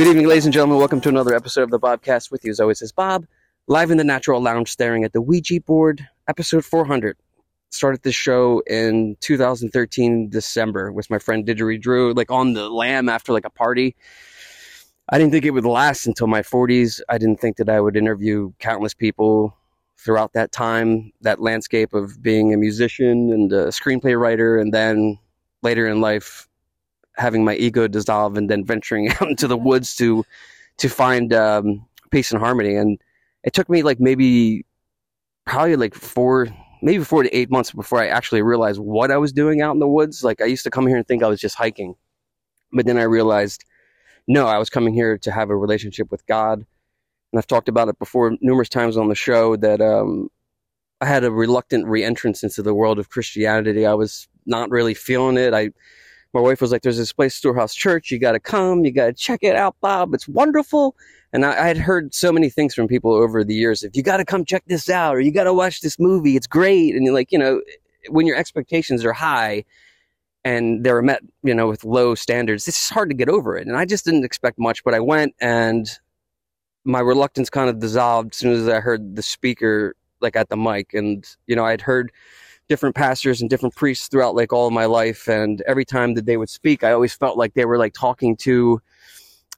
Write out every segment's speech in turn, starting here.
Good evening, ladies and gentlemen. Welcome to another episode of the Bobcast. With you, as always, is Bob, live in the Natural Lounge, staring at the Ouija board. Episode 400. Started this show in 2013 December with my friend Didgeridrew, like on the lam after like a party. I didn't think it would last until my 40s. I didn't think that I would interview countless people throughout that time, that landscape of being a musician and a screenplay writer, and then later in life having my ego dissolve and then venturing out into the woods to to find um, peace and harmony. And it took me like maybe probably like four maybe four to eight months before I actually realized what I was doing out in the woods. Like I used to come here and think I was just hiking, but then I realized no, I was coming here to have a relationship with God. And I've talked about it before numerous times on the show that um, I had a reluctant reentrance into the world of Christianity. I was not really feeling it. I my wife was like, "There's this place, Storehouse Church. You got to come. You got to check it out, Bob. It's wonderful." And I, I, had heard so many things from people over the years. If you got to come check this out, or you got to watch this movie, it's great. And you're like, you know, when your expectations are high and they're met, you know, with low standards, it's hard to get over it. And I just didn't expect much, but I went and my reluctance kind of dissolved as soon as I heard the speaker like at the mic. And, you know, I'd heard different pastors and different priests throughout like all of my life. And every time that they would speak, I always felt like they were like talking to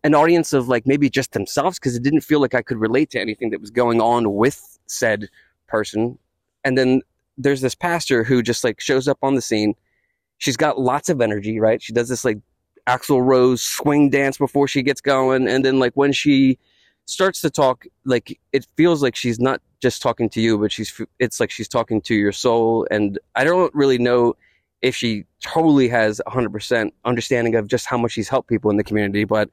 an audience of like maybe just themselves because it didn't feel like I could relate to anything that was going on with said person. And then there's this pastor who just like shows up on the scene. She's got lots of energy, right? She does this like Axl Rose swing dance before she gets going. And then like when she starts to talk like it feels like she's not just talking to you but she's it's like she's talking to your soul and i don't really know if she totally has 100% understanding of just how much she's helped people in the community but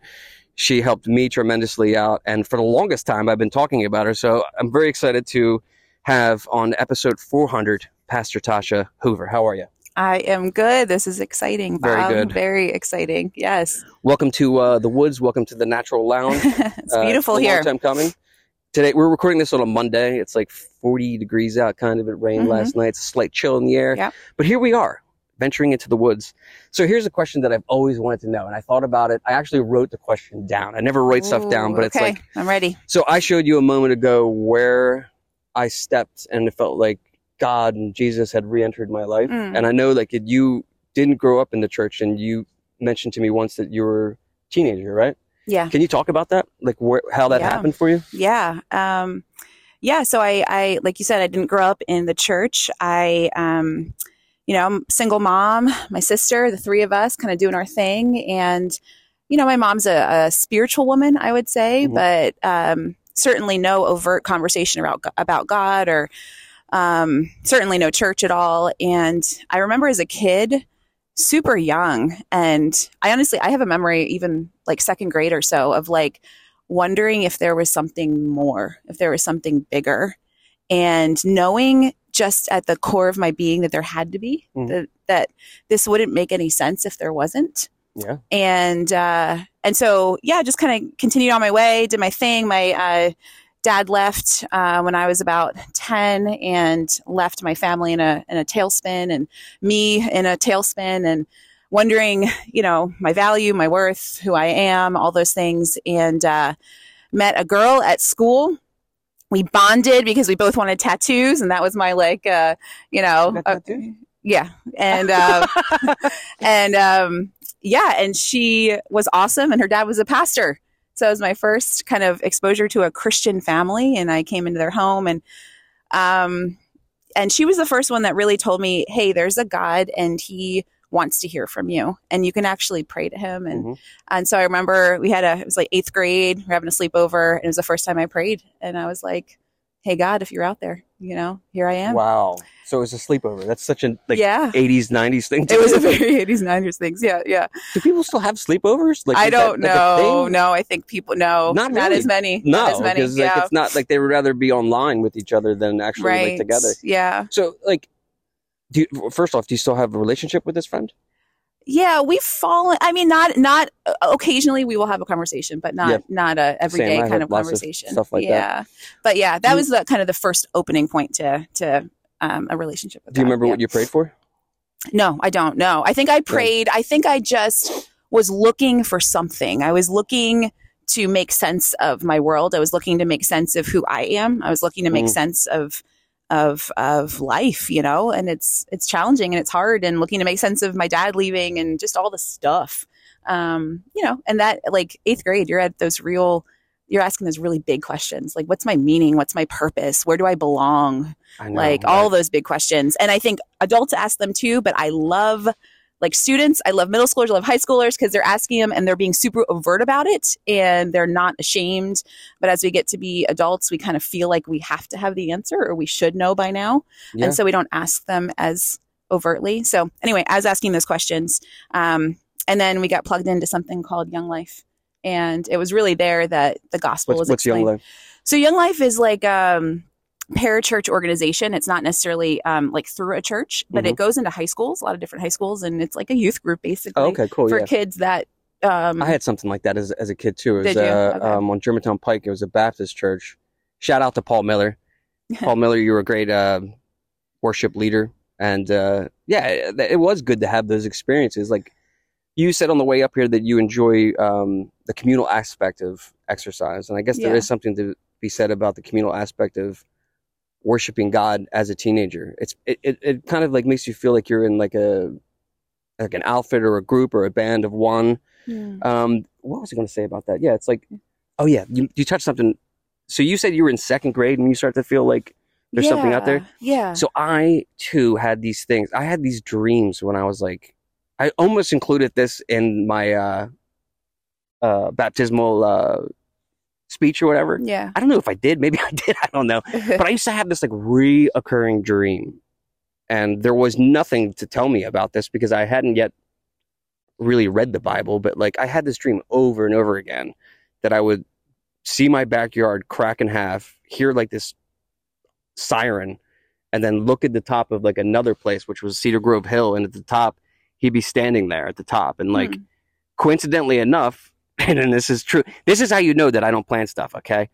she helped me tremendously out and for the longest time i've been talking about her so i'm very excited to have on episode 400 pastor tasha hoover how are you I am good. This is exciting. Bob. Very good. Very exciting. Yes. Welcome to uh, the woods. Welcome to the natural lounge. it's uh, beautiful it's here. Long time coming. Today we're recording this on a Monday. It's like 40 degrees out. Kind of. It rained mm-hmm. last night. It's a slight chill in the air. Yeah. But here we are, venturing into the woods. So here's a question that I've always wanted to know, and I thought about it. I actually wrote the question down. I never write Ooh, stuff down, but okay. it's like I'm ready. So I showed you a moment ago where I stepped, and it felt like God and Jesus had re-entered my life. Mm. And I know like you didn't grow up in the church and you mentioned to me once that you were a teenager, right? Yeah. Can you talk about that? Like where, how that yeah. happened for you? Yeah. Um, yeah. So I, I, like you said, I didn't grow up in the church. I, um, you know, I'm single mom, my sister, the three of us kind of doing our thing. And, you know, my mom's a, a spiritual woman, I would say, mm-hmm. but, um, certainly no overt conversation about, about God or, um, certainly no church at all. And I remember as a kid, super young, and I honestly, I have a memory even like second grade or so of like wondering if there was something more, if there was something bigger, and knowing just at the core of my being that there had to be mm. that, that this wouldn't make any sense if there wasn't. Yeah. And uh, and so yeah, just kind of continued on my way, did my thing. My uh, dad left uh, when I was about 10 and left my family in a, in a tailspin and me in a tailspin and wondering, you know, my value, my worth, who I am, all those things. And uh, met a girl at school. We bonded because we both wanted tattoos. And that was my, like, uh, you know, uh, yeah. And, uh, and, um, yeah. And she was awesome. And her dad was a pastor. So it was my first kind of exposure to a Christian family, and I came into their home, and um, and she was the first one that really told me, "Hey, there's a God, and He wants to hear from you, and you can actually pray to Him." And mm-hmm. and so I remember we had a it was like eighth grade, we are having a sleepover, and it was the first time I prayed, and I was like, "Hey God, if you're out there, you know, here I am. Wow. So it was a sleepover. That's such an like yeah. 80s, 90s thing. it was a very 80s, 90s things. Yeah, yeah. Do people still have sleepovers? Like I don't that, know. Like no, I think people no, not, not as many. No, not as many. because yeah. like it's not like they would rather be online with each other than actually right. like together. Yeah. So like, do you, first off, do you still have a relationship with this friend? yeah we've fallen i mean not not uh, occasionally we will have a conversation but not not a everyday kind of conversation of stuff like yeah that. but yeah that was the kind of the first opening point to to um, a relationship do you remember yeah. what you prayed for no i don't know i think i prayed i think i just was looking for something i was looking to make sense of my world. I was looking to make sense of who I am. I was looking to make Mm. sense of of of life, you know, and it's it's challenging and it's hard and looking to make sense of my dad leaving and just all the stuff. Um, you know, and that like 8th grade, you're at those real you're asking those really big questions. Like what's my meaning? What's my purpose? Where do I belong? I know, like right? all those big questions. And I think adults ask them too, but I love like students, I love middle schoolers, I love high schoolers because they're asking them and they're being super overt about it and they're not ashamed. But as we get to be adults, we kind of feel like we have to have the answer or we should know by now. Yeah. And so we don't ask them as overtly. So anyway, I was asking those questions. Um, and then we got plugged into something called Young Life. And it was really there that the gospel What's, was what's young explained. life? So Young Life is like um parachurch organization. It's not necessarily um like through a church, but Mhm. it goes into high schools, a lot of different high schools, and it's like a youth group basically Oh, okay, cool. for yeah. kids that um I had something like that as, as a kid too. It was Did you? uh, Okay. um, on Germantown Pike. It was a Baptist church. Shout out to Paul Miller. Paul Miller, you were a great uh, worship leader, and uh, yeah, it, it was good to have those experiences. Like you said on the way up here that you enjoy um, the communal aspect of exercise, and I guess there Yeah. is something to be said about the communal aspect of worshiping God as a teenager. It's it, it, it kind of like makes you feel like you're in like a like an outfit or a group or a band of one. Hmm. Um, what was I going to say about that? Yeah, it's like, oh yeah, you you touched something. So you said you were in second grade and you start to feel like there's something out there. Yeah. So I too had these things. I had these dreams when I was like, I almost included this in my uh, uh, baptismal uh, speech or whatever. Yeah. I don't know if I did. Maybe I did. I don't know. But I used to have this like reoccurring dream, and there was nothing to tell me about this because I hadn't yet really read the Bible. But like I had this dream over and over again that I would see my backyard crack in half, hear like this siren, and then look at the top of like another place, which was Cedar Grove Hill, and at the top he'd be standing there at the top, and like Hmm. coincidentally enough, and, this is true. This is how you know that I don't plan stuff. Okay,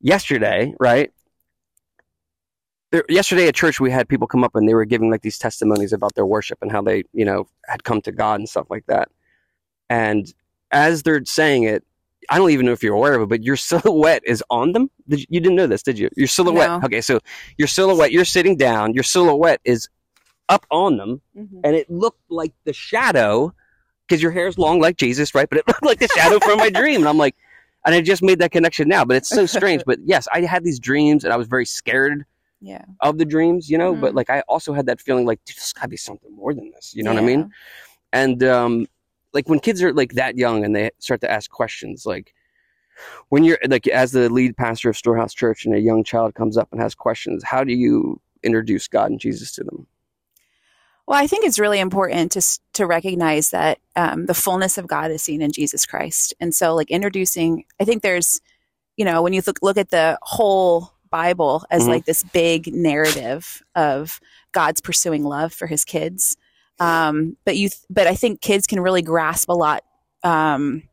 yesterday, right? There, yesterday at church, we had people come up and they were giving like these testimonies about their worship and how they, you know, had come to God and stuff like that. And as they're saying it, I don't even know if you're aware of it, but your silhouette is on them. Did you, you didn't know this, did you? Your silhouette. No. Okay, so your silhouette, you're sitting down, your silhouette is up on them, Mhm. and it looked like the shadow because your hair is long like Jesus, right? But it looked like the shadow from my dream, and I'm like, and I just made that connection now, but it's so strange. But yes, I had these dreams, and I was very scared Yeah. of the dreams, you know. But Mhm. like, I also had that feeling like, dude, there's got to be something more than this, you know what I mean? And um, like when kids are like that young and they start to ask questions, like when you're like as the lead pastor of Storehouse Church, and a young child comes up and has questions, how do you introduce God and Jesus to them? Well, I think it's really important to to recognize that um, the fullness of God is seen in Jesus Christ, and so like introducing, I think there's, you know, when you look look at the whole Bible as Mhm. like this big narrative of God's pursuing love for His kids, um, but you, but I think kids can really grasp a lot. Um,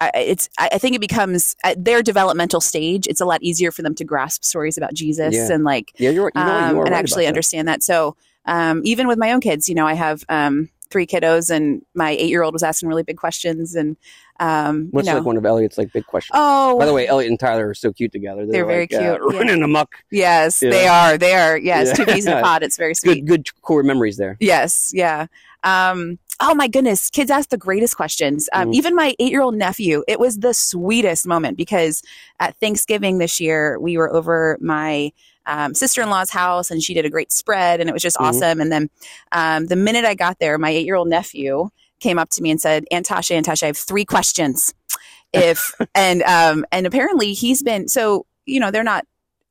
I, it's I I think it becomes at their developmental stage. It's a lot easier for them to grasp stories about Jesus Yeah. and like Yeah, you're, you know, um, you are and right actually about that. understand that. So um, even with my own kids, you know, I have um, three kiddos, and my eight-year-old was asking really big questions, and um, What's you know, like one of Elliot's like big questions? oh, By the way, Elliot and Tyler are so cute together. They're very like, uh, cute, yeah. running amok. yes, they are, they are, yes, Yeah. two peas in a pod. It's very sweet. Good, good core memories there. Yes, yeah. Um, oh my goodness, kids ask the greatest questions. Um, Mhm. Even my eight-year-old nephew, it was the sweetest moment because at Thanksgiving this year, we were over my um, sister-in-law's house, and she did a great spread, and it was just Mhm. awesome. And then um, the minute I got there, my eight-year-old nephew came up to me and said, "Aunt Tasha, Aunt Tasha, I have three questions." If and um, and apparently he's been so you know they're not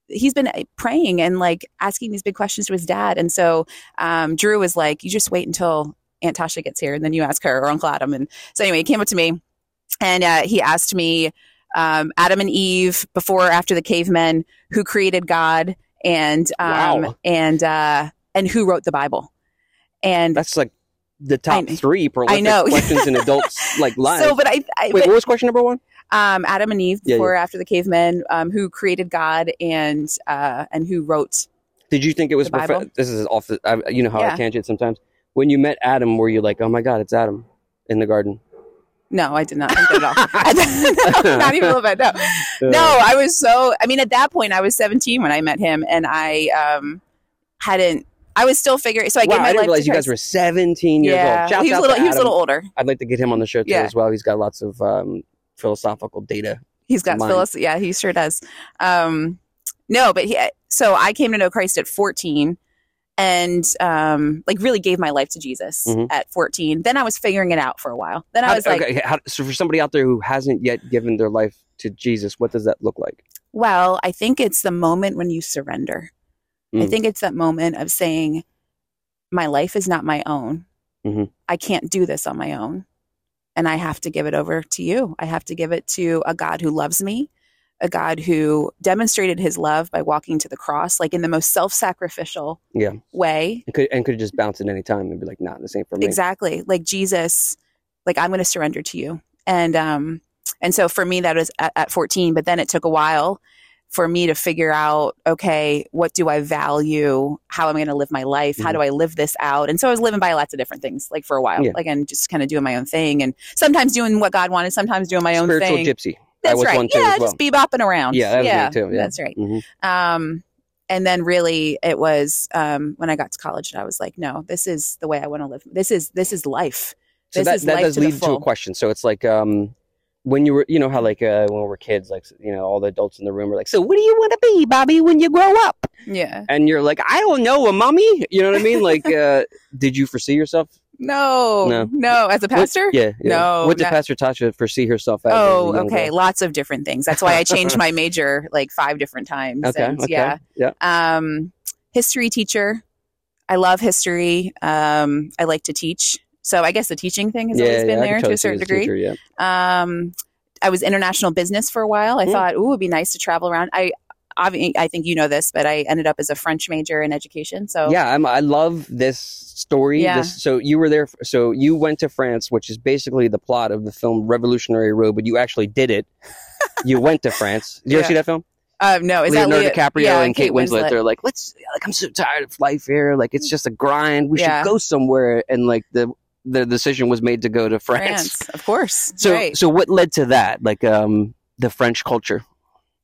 he's been praying and like asking these big questions to his dad. And so um, Drew was like, you just wait until Aunt Tasha gets here and then you ask her or Uncle Adam. And so anyway, he came up to me and uh, he asked me um, Adam and Eve before or after the cavemen, who created God and um, Wow. and uh, and who wrote the Bible. And That's like the top I- three prolific know. questions in adults like lives. so, but I, I Wait, but, what was question number one? um, Adam and Eve Yeah, before after the cavemen, um, who created God and uh, and who wrote Did you think it was prof- This is off the. I, you know how I Yeah. tangent sometimes. When you met Adam, were you like, "Oh my God, it's Adam in the garden"? No, I did not think that at all. not even a little bit. No, no. I was so. I mean, at that point, I was 17 when I met him, and I um hadn't. I was still figuring. So I wow, gave my I didn't life realize you guys were 17 years yeah, old. Shouts he was a little. He was a little older. I'd like to get him on the show too Yeah. as well. He's got lots of um, philosophical data. He's got. Phyllis. Yeah, he sure does. Um, no, but he, so I came to know Christ at 14 and um, like really gave my life to Jesus Mhm. at 14. Then I was figuring it out for a while. Then I How- was like, okay, how- so for somebody out there who hasn't yet given their life to Jesus, what does that look like? well, I think it's the moment when you surrender. I Mm. think it's that moment of saying, my life is not my own. Mhm. I can't do this on my own. And I have to give it over to you. I have to give it to a God who loves me, a God who demonstrated his love by walking to the cross, like in the most self sacrificial Yeah. way. And could, and could just bounce at any time and be like, nah, this ain't for me. Exactly. Like Jesus, like I'm going to surrender to you. And, um, and so for me, that was at, at 14, but then it took a while for me to figure out, okay, what do I value? How am I going to live my life? How do I live this out? And so I was living by lots of different things, like for a while, Yeah. like, and just kind of doing my own thing and sometimes doing what God wanted, sometimes doing my own Spiritual thing. gypsy. That's was right. yeah, well. just be bopping around. Yeah, that was me too, yeah. That's right. Mhm. Um, and then really it was um, when I got to college that I was like, no, this is the way I want to live. This is this is life. So This that, life does lead to a question. So it's like um, when you were, you know how like uh, when we were kids, like you know all the adults in the room were like, so what do you want to be, Bobby, when you grow up? Yeah. And you're like, I don't know, a mummy. You know what I mean? Like, uh, did you foresee yourself? No, No. no, As a What- pastor? yeah, yeah. No, What did not- Pastor Tasha foresee herself as? Oh, okay. girl? Lots of different things. That's why I changed my major like five different times. Okay. And, okay. Yeah. Yeah. Um, history teacher. I love history. Um, I like to teach. So I guess the teaching thing has yeah, always been yeah, there to a certain degree. teacher, yeah. Um, I was international business for a while. I Mm. thought, ooh, it'd be nice to travel around. I, I think you know this, but I ended up as a French major in education. So Yeah, I'm, I love this story. Yeah. This, so you were there. So you went to France, which is basically the plot of the film Revolutionary Road, but you actually did it. you went to France. Did you ever see that film? uh, no, is Leonardo that Leo- DiCaprio yeah, and Kate Winslet. They're like, let's. Like, I'm so tired of life here. Like, it's just a grind. We Yeah. should go somewhere. And like the the decision was made to go to France. France, of course. So right. so what led to that? Like um the French culture.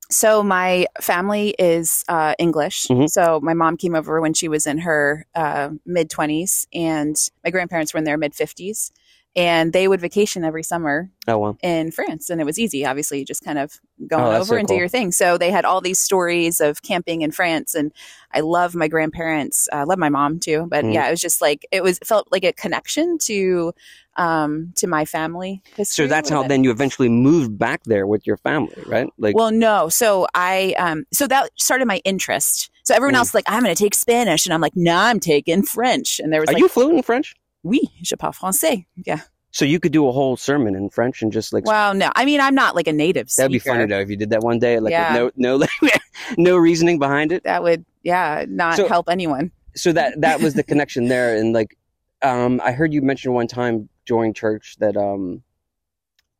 So my family is uh, English. Mhm. So my mom came over when she was in her uh, mid twenties, and my grandparents were in their mid fifties, and they would vacation every summer Oh well. in France, and it was easy. Obviously, just kind of going Oh, over so and cool. do your thing. So they had all these stories of camping in France, and I love my grandparents. I love my mom too, but Mhm. yeah, it was just like it was felt like a connection to um to my family history. So that's how it. then you eventually moved back there with your family, right? Like Well, no. So I, um, so that started my interest. So everyone Mm. else like, I'm going to take Spanish, and I'm like, no, I'm taking French. And there was are like, you fluent in French? Oui, je parle français. Yeah. So you could do a whole sermon in French and just like Well, no, I mean, I'm not like a native. that'd be funny though if you did that one day, like Yeah. with no no no reasoning behind it. That would, yeah, not So- help anyone. So that that was the connection there, and like um, I heard you mention one time during church that um,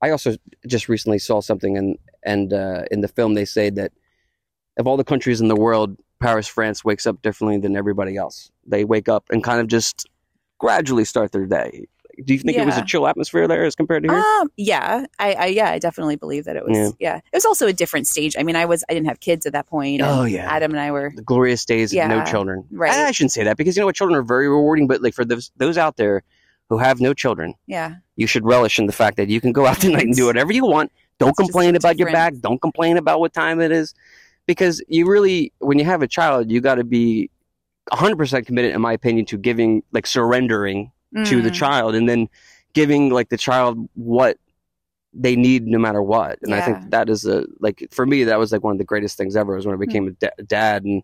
I also just recently saw something and and uh, in the film they say that of all the countries in the world, Paris, France wakes up differently than everybody else. They wake up and kind of just gradually start their day. Do you think it was a chill atmosphere there as compared to here? Um, yeah, I, I, yeah, I definitely believe that it was. Yeah. Yeah. it was also a different stage. I mean, I was, I didn't have kids at that point. Oh, yeah. Adam and I were the glorious days of no children. right. I, I shouldn't say that because you know what, children are very rewarding. But like for those those out there who have no children, yeah, you should relish in the fact that you can go out tonight and do whatever you want. Don't It's complain about your different. back. Don't complain about what time it is, because you really, when you have a child, you got to be 100% committed, in my opinion, to giving, like surrendering to the Mm. child, and then giving like the child what they need no matter what. And I think that is a like for me that was like one of the greatest things ever was when I became a da- dad and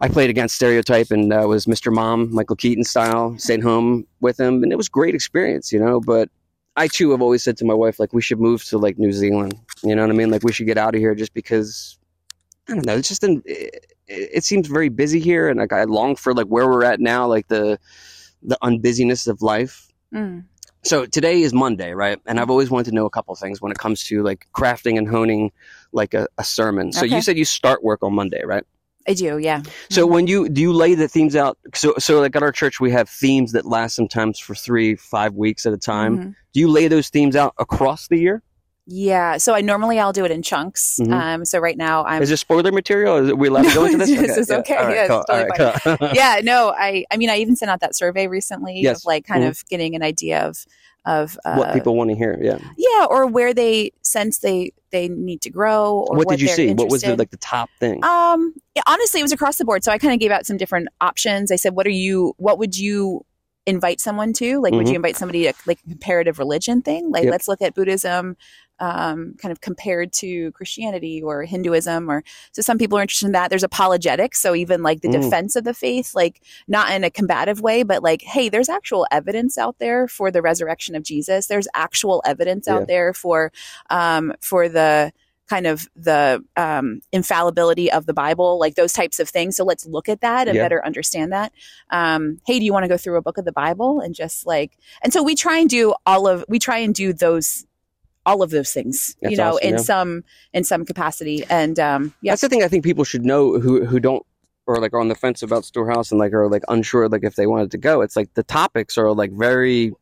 I played against stereotype and uh, was Mr. Mom, Michael Keaton style, stayed home with him, and it was great experience, you know. But I too have always said to my wife like we should move to like New Zealand, you know what I mean? Like we should get out of here just because I don't know. It's just an, it, it seems very busy here, and like I long for like where we're at now, like the the unbusyness of life. Mm. So today is Monday, right? And I've always wanted to know a couple things when it comes to like crafting and honing like a, a sermon. So you said you start work on Monday, right? I do, yeah. So Mhm. when you do you lay the themes out? So so like at our church we have themes that last sometimes for three five weeks at a time. Mhm. Do you lay those themes out across the year? Yeah. So I normally I'll do it in chunks. Mhm. Um, so right now I'm Is this spoiler material? Is it, we allowed to go into this? This is okay. All right, Yeah, cool. it's totally All right, cool. yeah, no, I I mean I even sent out that survey recently Yes. of like kind Mhm. of getting an idea of of uh, what people want to hear? Yeah. yeah, or where they sense they they need to grow or What, did you see? What was the like the top thing? Um, yeah, honestly, it was across the board. So I kind of gave out some different options. I said, "What are you? What would you invite someone to? Like, would Mhm. you invite somebody to like a comparative religion thing? Like, Yep. let's look at Buddhism, um, kind of compared to Christianity or Hinduism, or so some people are interested in that. There's apologetics, so even like the Mm. defense of the faith, like not in a combative way, but like, hey, there's actual evidence out there for the resurrection of Jesus. There's actual evidence Yeah. out there for, um, for the kind of the um, infallibility of the Bible, like those types of things. So let's look at that and Yeah. better understand that. Um, hey, do you want to go through a book of the Bible and just like, and so we try and do all of, we try and do those, all of those things, That's you know, awesome, in yeah. some, in some capacity. And um, yeah, That's the thing I think people should know who who don't or like are on the fence about Storehouse and like are like unsure like if they wanted to go. It's like the topics are like very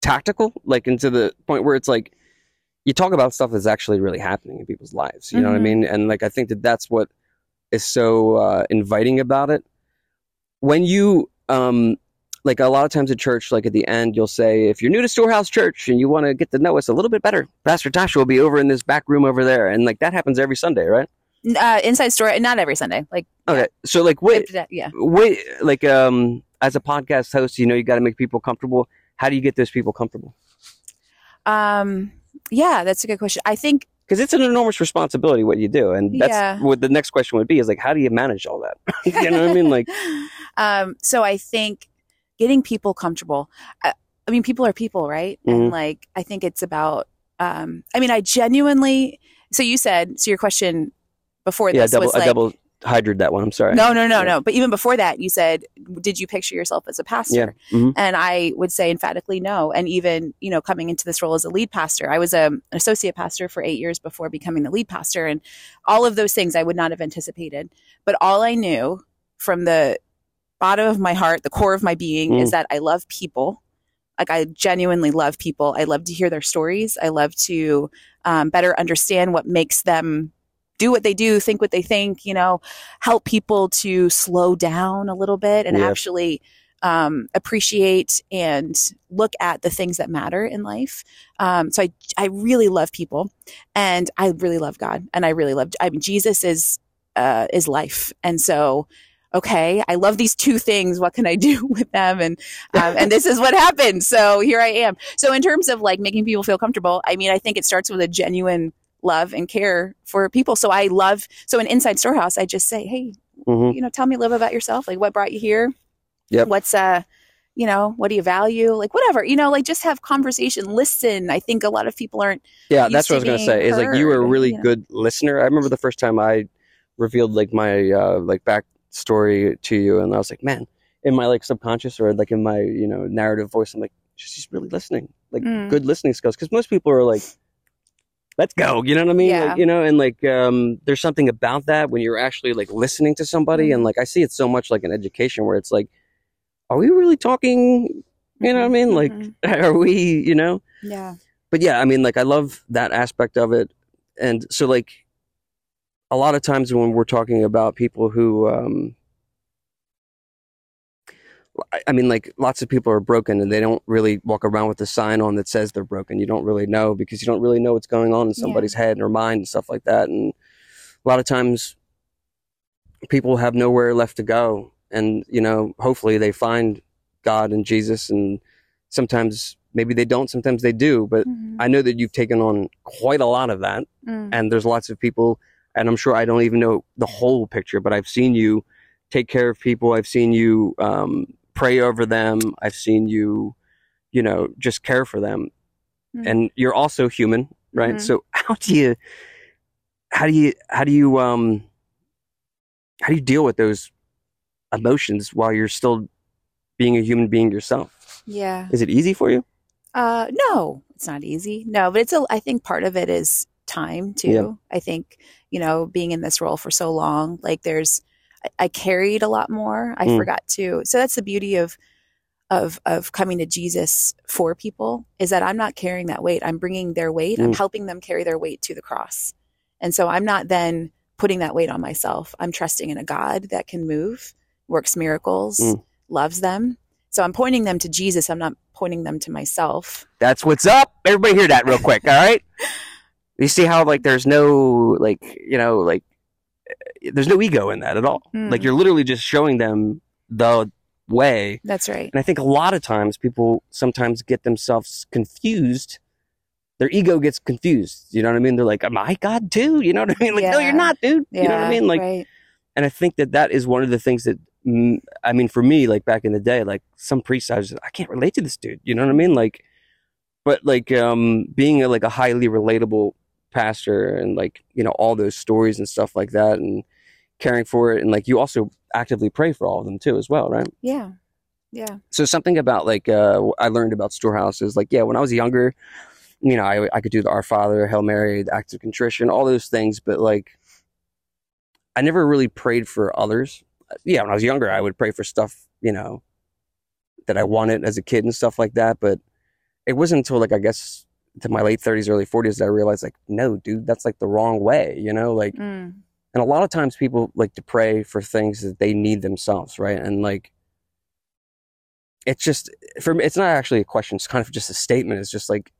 tactical, like into the point where it's like you talk about stuff that's actually really happening in people's lives. You know what I Mhm. mean? And like I think that that's what is so uh, inviting about it. When you um like a lot of times at church, like at the end, you'll say, if you're new to Storehouse Church and you want to get to know us a little bit better, Pastor Tasha will be over in this back room over there. And like that happens every Sunday, right? uh, inside story, not every Sunday, like, Okay. So like wait yeah. wait like um as a podcast host, you know you gotta make people comfortable. How do you get those people comfortable? Um, yeah, that's a good question. I think Because it's an enormous responsibility what you do. And that's Yeah. what the next question would be is like how do you manage all that? you know what I mean? Like um, so I think getting people comfortable. I, I mean, people are people, right? Mhm. And like, I think it's about. Um, I mean, I genuinely. So you said. So your question before yeah, this double was I like. double hydrated that one. I'm sorry. No, no, no, no. But even before that, you said, "Did you picture yourself as a pastor?" Yeah. Mhm. And I would say emphatically no. And even you know, coming into this role as a lead pastor, I was a, an associate pastor for eight years before becoming the lead pastor, and all of those things I would not have anticipated. But all I knew from the bottom of my heart, the core of my being, Mm. is that I love people. Like I genuinely love people. I love to hear their stories. I love to um, better understand what makes them do what they do, think what they think. You know, help people to slow down a little bit and Yeah. actually um, appreciate and look at the things that matter in life. Um, so I, I really love people, and I really love God, and I really love. I mean, Jesus is uh, is life, and so okay, I love these two things. What can I do with them? And um, and this is what happened. So here I am. So in terms of like making people feel comfortable, I mean, I think it starts with a genuine love and care for people. So I love. So in Inside Storehouse, I just say, hey, Mhm. you know, tell me a little bit about yourself. Like, what brought you here? Yeah. What's uh, you know, what do you value? Like, whatever. You know, like just have conversation. Listen. I think a lot of people aren't. Yeah, that's what I was gonna say. being Is like you were a really you know. good listener. I remember the first time I revealed like my uh like backstory to you and I was like, man, in my like subconscious or like in my, you know, narrative voice, I'm like, she's really listening. Like Mm. good listening skills. Because most people are like Let's go. You know what I mean? Yeah. Like, you know, and like um there's something about that when you're actually like listening to somebody and Mhm. like I see it so much like in education where it's like, are we really talking? You know what I mean? Like Mhm. are we, you know? yeah. but yeah, I mean, like I love that aspect of it, and so like a lot of times when we're talking about people who, um, I- mean, like lots of people are broken and they don't really walk around with a sign on that says they're broken. You don't really know because you don't really know what's going on in somebody's head or mind and stuff like that. And a lot of times people have nowhere left to go, and you know, hopefully they find God and Jesus, and sometimes maybe they don't, sometimes they do, but Mhm. I know that you've taken on quite a lot of that, Mm. and there's lots of people, and I'm sure I don't even know the whole picture, but I've seen you take care of people. I've seen you um, pray over them. I've seen you, you know, just care for them, Mm. and you're also human, right? Mhm. So how do you, how do you, how do you, um, how do you deal with those emotions while you're still being a human being yourself? Yeah. Is it easy for you? Uh, no, it's not easy. No, but it's a. I think part of it is time too. Yeah. I think, you know, being in this role for so long, like there's, I, carried a lot more. I Mm. forgot to. So that's the beauty of, of, of coming to Jesus for people is that I'm not carrying that weight. I'm bringing their weight. I'm Mm. helping them carry their weight to the cross. And so I'm not then putting that weight on myself. I'm trusting in a God that can move, works miracles, Mm. loves them. So I'm pointing them to Jesus. I'm not pointing them to myself. That's what's up. Everybody hear that real quick, all right? You see how like there's no like you know like eh, there's no ego in that at all. Mm. Like you're literally just showing them the way. That's right. And I think a lot of times people sometimes get themselves confused. Their ego gets confused. You know what I mean? They're like, "Am I God too?" You know what I mean? Like, no, you're not, dude. Yeah, you know what I mean? Like, right. and I think that that is one of the things that I mean for me like back in the day like some priests I was I can't relate to this dude you know what I mean like but like um being a, like a highly relatable pastor and like you know all those stories and stuff like that and caring for it. And like you also actively pray for all of them too as well right? Yeah. Yeah. so something about like uh I learned about storehouses. Like yeah when I was younger you know I I could do the Our Father Hail Mary the Acts of Contrition all those things. But like I never really prayed for others. Yeah when I was younger I would pray for stuff you know that I wanted as a kid and stuff like that. But it wasn't until like I guess to my late 30s early 40s that I realized like no dude that's like the wrong way you know like Mm. and a lot of times people like to pray for things that they need themselves, right? And like, it's just for me, it's not actually a question. It's kind of just a statement. It's just like,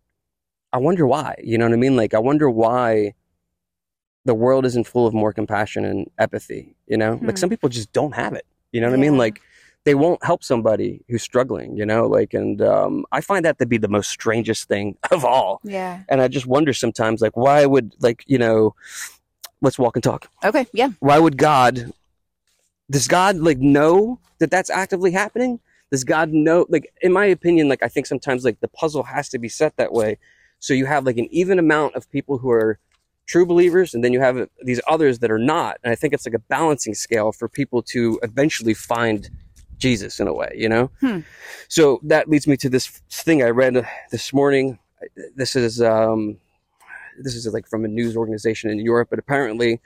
I wonder why. You know what I mean? Like, I wonder why the world isn't full of more compassion and empathy. You know, like Hmm. some people just don't have it. You know what I mean? Like, they won't help somebody who's struggling. You know, like, and um, I find that to be the most strangest thing of all. Yeah. And I just wonder sometimes, like, why would like you know, let's walk and talk Okay. Yeah. why would God does God like know that that's actively happening? Does God know like in my opinion like I think sometimes like the puzzle has to be set that way so you have like an even amount of people who are true believers and then you have these others that are not and I think it's like a balancing scale for people to eventually find Jesus in a way, you know? Hmm. So that leads me to this thing I read this morning. This is um this is like from a news organization in Europe, but apparently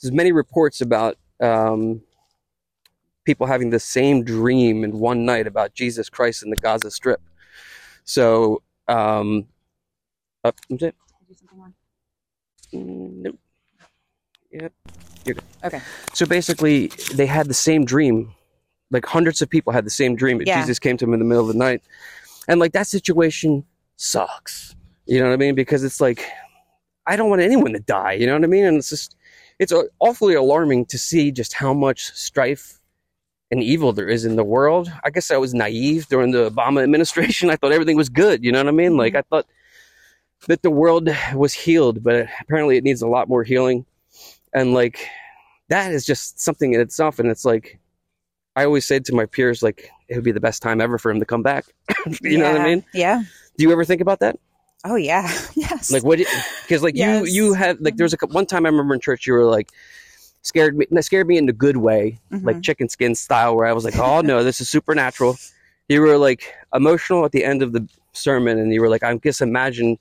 there's many reports about um, people having the same dream in one night about Jesus Christ in the Gaza Strip. So, um, uh, is it? Nope. Yep. Okay. So basically, they had the same dream. Like hundreds of people had the same dream. Yeah. Jesus came to them in the middle of the night, and like that situation sucks. You know what I mean? Because it's like I don't want anyone to die. You know what I mean? And it's just it's awfully alarming to see just how much strife and evil there is in the world. I guess I was naive during the Obama administration. I thought everything was good. You know what I mean? Like mm-hmm. I thought that the world was healed, but apparently it needs a lot more healing. And like that is just something in itself. And it's like I always said to my peers, like it would be the best time ever for him to come back. you know what I mean? Yeah. Do you ever think about that? Oh yeah. Yes. Like what? Because like Yes. you you had like there was a one time I remember in church you were like scared me scared me in a good way Mhm. like chicken skin style where I was like oh no this is supernatural. You were like emotional at the end of the sermon and you were like I just imagine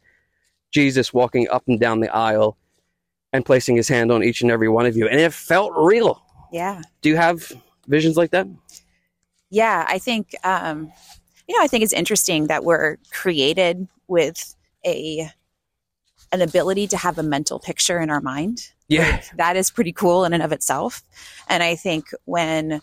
Jesus walking up and down the aisle and placing his hand on each and every one of you and it felt real. yeah. Do you have visions like that? Yeah. I think, um, you know, I think it's interesting that we're created with a, an ability to have a mental picture in our mind. Yeah. that is pretty cool in and of itself. And I think when,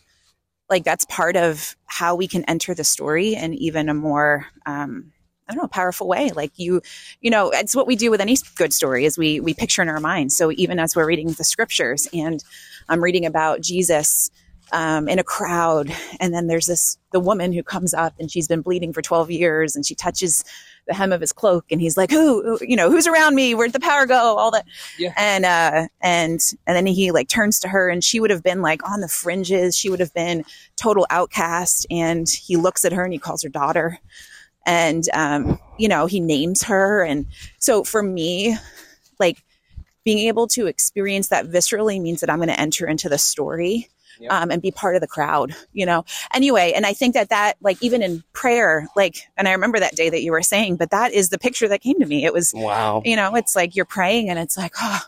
like, that's part of how we can enter the story in even a more, um, I don't know, powerful way. Like you, you know, it's what we do with any good story is we we picture in our mind. So even as we're reading the scriptures, and I'm reading about Jesus um, in a crowd, and then there's this the woman who comes up and she's been bleeding for 12 years, and she touches the hem of his cloak, and he's like, "Who, who- you know, who's around me? Where'd the power go? All that." Yeah. And uh, and and then he like turns to her, and she would have been like on the fringes. She would have been total outcast, and he looks at her and he calls her daughter and um, you know he names her and so for me like being able to experience that viscerally means that i'm going to enter into the story Yep. um, and be part of the crowd, you know? Anyway, and I think that that, like, even in prayer, like, and I remember that day that you were saying, but that is the picture that came to me. It was, Wow. you know, it's like you're praying and it's like, oh,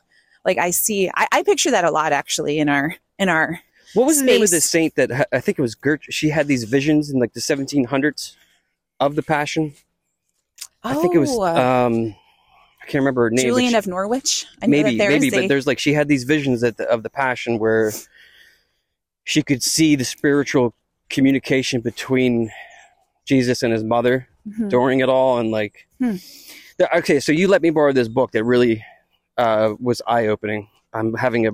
like I see, I, I picture that a lot actually in our, in our, What was the name of the saint that I think it was Gert? She had these visions in like the 1700s of the Passion. I think it was. Oh, Um, I can't remember her name. Julian she- of Norwich. I know maybe, maybe, but a- there's like she had these visions the, of the Passion where she could see the spiritual communication between Jesus and his mother Mhm. during it all, and like. Hmm. The- Okay, so you let me borrow this book that really uh, was eye opening. I'm having a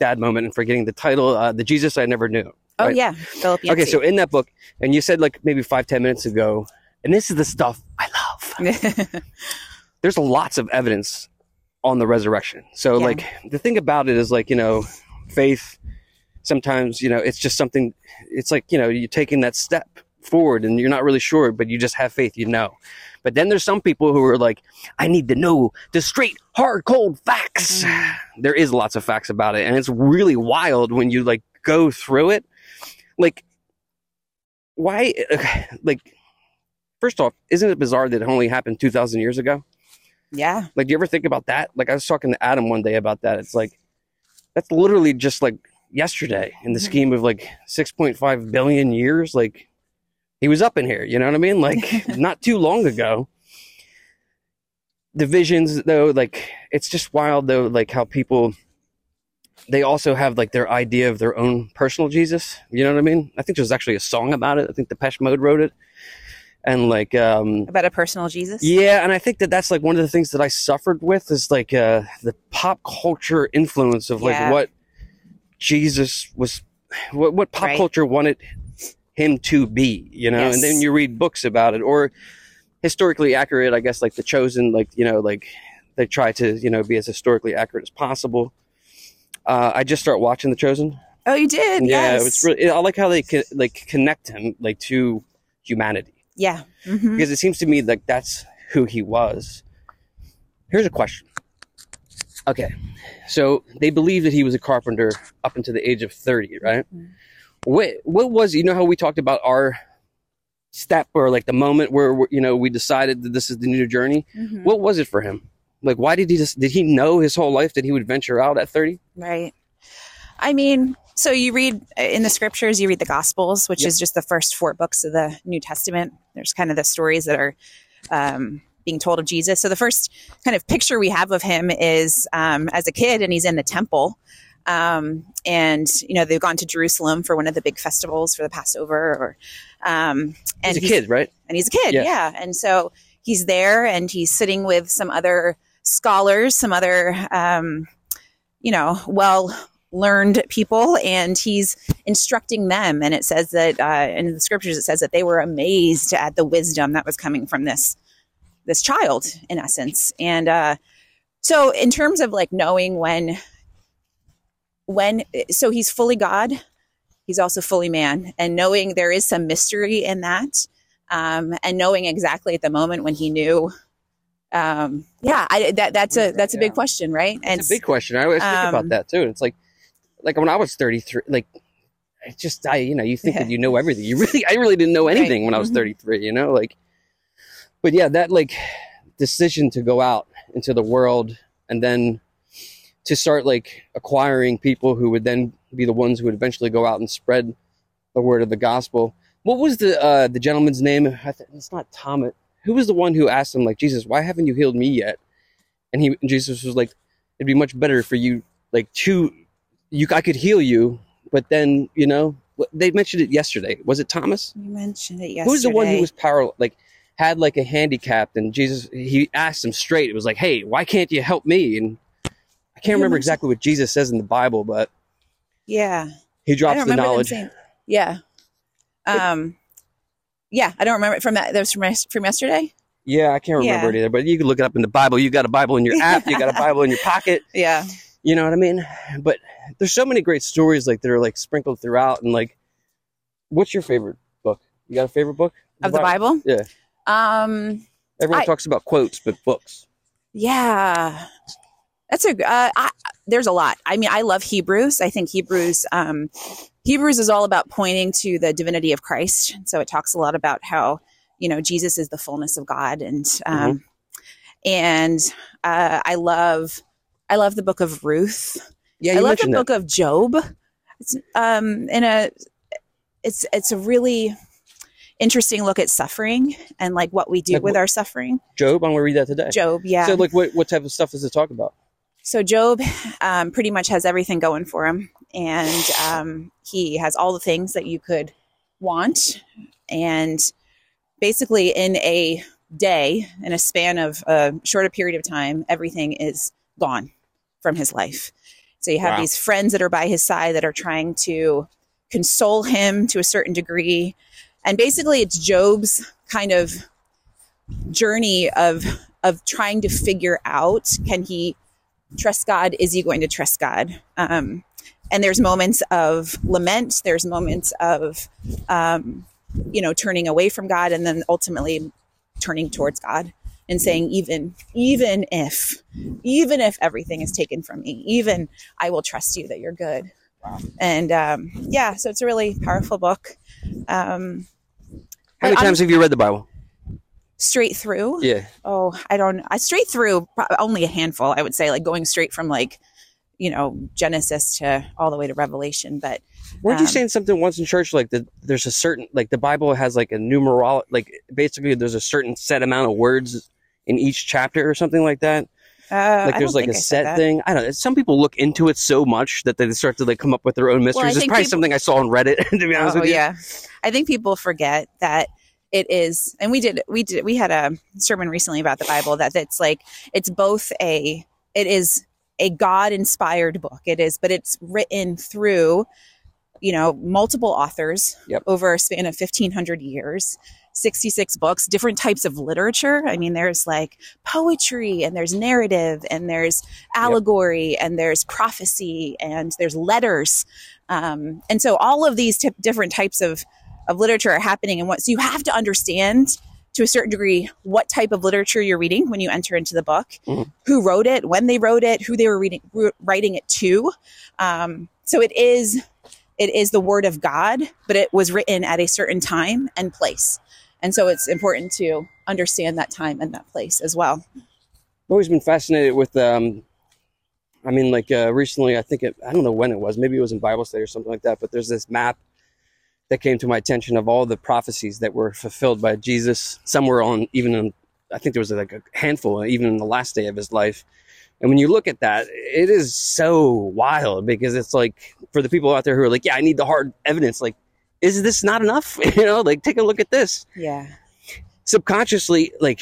dad moment and forgetting the title, uh, "The Jesus I Never Knew." Oh right? yeah, Philip Okay, so in that book, and you said like maybe five ten minutes ago, and this is the stuff I love. There's lots of evidence on the resurrection. So Yeah. like the thing about it is like you know, faith. Sometimes you know it's just something. It's like you know you're taking that step forward and you're not really sure, but you just have faith. You know. But then there's some people who are like, I need to know the straight, hard, cold facts. Mm. There is lots of facts about it, and it's really wild when you like go through it. Like, why? Like, first off, isn't it bizarre that it only happened two thousand years ago? yeah, Like, do you ever think about that? Like, I was talking to Adam one day about that. It's like that's literally just like yesterday in the Mhm. scheme of like six point five billion years. Like, he was up in here. You know what I mean? Like, not too long ago. The visions, though, like it's just wild, though, like how people they also have like their idea of their own personal Jesus. You know what I mean? I think there's actually a song about it. I think Depeche Mode wrote it, and like, um, about a personal Jesus. yeah, and I think that that's like one of the things that I suffered with is like uh, the pop culture influence of like Yeah. what Jesus was, what what pop Right. culture wanted him to be, you know. And then you read books about it, or historically accurate, I guess, like The Chosen, like you know, like they try to you know be as historically accurate as possible. Uh, I just start watching The Chosen. Oh, you did. Yeah, yes. it's really. I like how they co- like connect him like to humanity yeah. Mhm. because it seems to me like that's who he was. Here's a question. Okay, so they believe that he was a carpenter up until the age of thirty, right? Mhm. What what was you know how we talked about our step or like the moment where you know we decided that this is the new journey? Mhm. What was it for him? Like, why did he just did he know his whole life that he would venture out at thirty? Right. I mean, so you read uh, in the scriptures, you read the Gospels, which Yep. is just the first four books of the New Testament. There's kind of the stories that are um, being told of Jesus. So the first kind of picture we have of him is um, as a kid, and he's in the temple. Um, and you know they've gone to Jerusalem for one of the big festivals for the Passover, or um, and He's a kid, right? and he's a kid Yeah. yeah. and so he's there and he's sitting with some other scholars some other um, you know well learned people and he's instructing them and it says that uh, in the scriptures it says that they were amazed at the wisdom that was coming from this this child in essence and uh, so in terms of like knowing when when so he's fully god he's also fully man and knowing there is some mystery in that um, and knowing exactly at the moment when he knew um, yeah I, that that's a that's a big Yeah. question right and It's a big question. I always think um, about that too. It's like, like when I was 33, like, it's just, I, you know, you think Yeah. that you know everything. You really, I really didn't know Right. anything when I was Mhm. 33, you know, like, but yeah, that like decision to go out into the world and then to start like acquiring people who would then be the ones who would eventually go out and spread the word of the gospel. What was the, uh, the gentleman's name? I th- it's not Thomas. Who was the one who asked him like, Jesus, why haven't you healed me yet? And he, and Jesus was like, it'd be much better for you like to you i could heal you but then you know they mentioned it yesterday was it thomas you mentioned it yesterday who's the one who was power like had like a handicap and jesus he asked him straight. It was like hey why can't you help me? And i can't remember exactly what jesus says in the bible but yeah. he drops the knowledge. saying- yeah. Um yeah i don't remember it from that that was from, from yesterday? Yeah i can't remember Yeah. it either but you can look it up in the bible. You got a bible in your app you got a bible in your pocket. Yeah. You know what i mean? But there's so many great stories like that are like sprinkled throughout and like what's your favorite book? You got a favorite book? Of the bible? Yeah. Um Everyone I- talks about quotes, but books. Yeah, that's a. Uh, I, there's a lot. I mean, I love Hebrews. I think Hebrews um, Hebrews is all about pointing to the divinity of Christ. So it talks a lot about how you know Jesus is the fullness of God, and um, and uh, I love I love the book of Ruth. Yeah, I love the that. book of Job. It's um in a it's it's a really interesting look at suffering and like what we do Like with what- our suffering. Job. I'm gonna read that today. Job, yeah. So, like, what what type of stuff does it talk about? So Job um, pretty much has everything going for him, and um, he has all the things that you could want, and basically in a day, in a span of a shorter period of time, everything is gone from his life. So you have Wow. these friends that are by his side that are trying to console him to a certain degree, and basically it's Job's kind of journey of of trying to figure out can he trust God? Is he going to trust God? Um, and there's moments of lament. There's moments of, um, you know, turning away from God, and then ultimately turning towards God and saying, even, even if, even if everything is taken from me, even I will trust you that you're good. Wow. And um, yeah, so it's a really powerful book. Um, How many I'm- times have you read the Bible? straight through. Yeah. Oh, I don't. I straight through only a handful. I would say, like going straight from like, you know, Genesis to all the way to Revelation. But Weren't you Um, saying something once in church like that? There's a certain like the Bible has like a numeral like basically there's a certain set amount of words in each chapter or something like that. uh, Like there's like a I set thing. I don't know. Some people look into it so much that they start to like come up with their own mysteries. it's probably people- something I saw on Reddit. To be honest Oh with you. yeah, I think people forget that it is, and we did. We did. We had a sermon recently about the Bible that it's like it's both a. It is a God inspired book. It is, but it's written through, you know, multiple authors Yep. over a span of fifteen hundred years. 66 books, different types of literature. I mean, there's like poetry and there's narrative and there's allegory and there's prophecy and there's letters. Um, and so all of these tip different types of, of literature are happening. And what, so you have to understand to a certain degree what type of literature you're reading when you enter into the book, Mhm. who wrote it, when they wrote it, who they were reading, writing it to. Um, so it is, it is the word of God, but it was written at a certain time and place. And so it's important to understand that time and that place as well. I've always been fascinated with um I mean like uh recently I think it I don't know when it was, maybe it was in Bible study or something like that, but there's this map that came to my attention of all the prophecies that were fulfilled by Jesus somewhere on even in I think there was like a handful even in the last day of his life. And when you look at that, it is so wild because it's like for the people out there who are like, yeah, I need the hard evidence like is this not enough? you know, like take a look at this Yeah. subconsciously like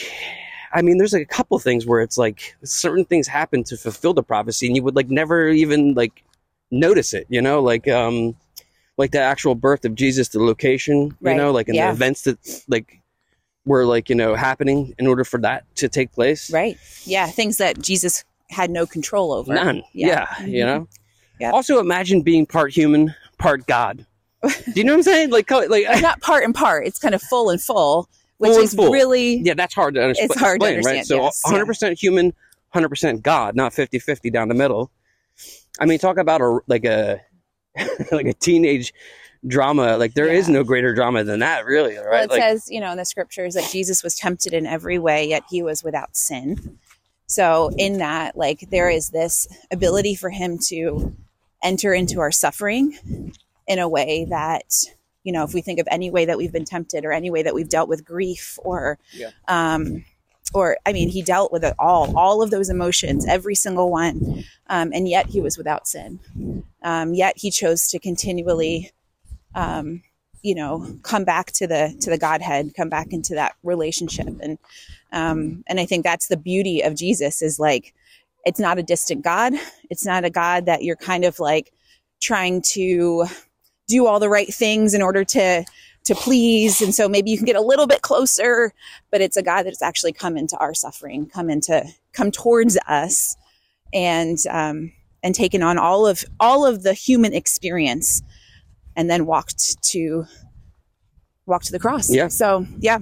i mean there's like a couple things where it's like certain things happen to fulfill the prophecy and you would like never even like notice it you know like um like the actual birth of jesus the location you know like in Yeah. the events that like were like you know happening in order for that to take place Right. Yeah. Things that Jesus had no control over. none yeah, Yeah. you mm-hmm. know Yep. also imagine being part human part god do you know what i'm saying like like Not part and part. It's kind of full and full, which Full is full. really yeah that's hard to understand It's hard to right understand, so yes, 100% human 100% god not 50-50 down the middle i mean talk about a like a like a teenage drama like there is Yeah. no greater drama than that really right Well, it like says, you know, in the scriptures that Jesus was tempted in every way, yet he was without sin. So, in that, like, there is this ability for him to enter into our suffering in a way that, you know, if we think of any way that we've been tempted or any way that we've dealt with grief or, Yeah. um, or I mean, he dealt with it all, all of those emotions, every single one, um, and yet he was without sin. Um, yet he chose to continually um, you know come back to the to the godhead come back into that relationship. And um and i think that's the beauty of jesus is like it's not a distant god. It's not a god that you're kind of like trying to do all the right things in order to to please and so maybe you can get a little bit closer but it's a god that's actually come into our suffering come into come towards us and um and taken on all of all of the human experience and then walked to walked to the cross. Yeah. So yeah,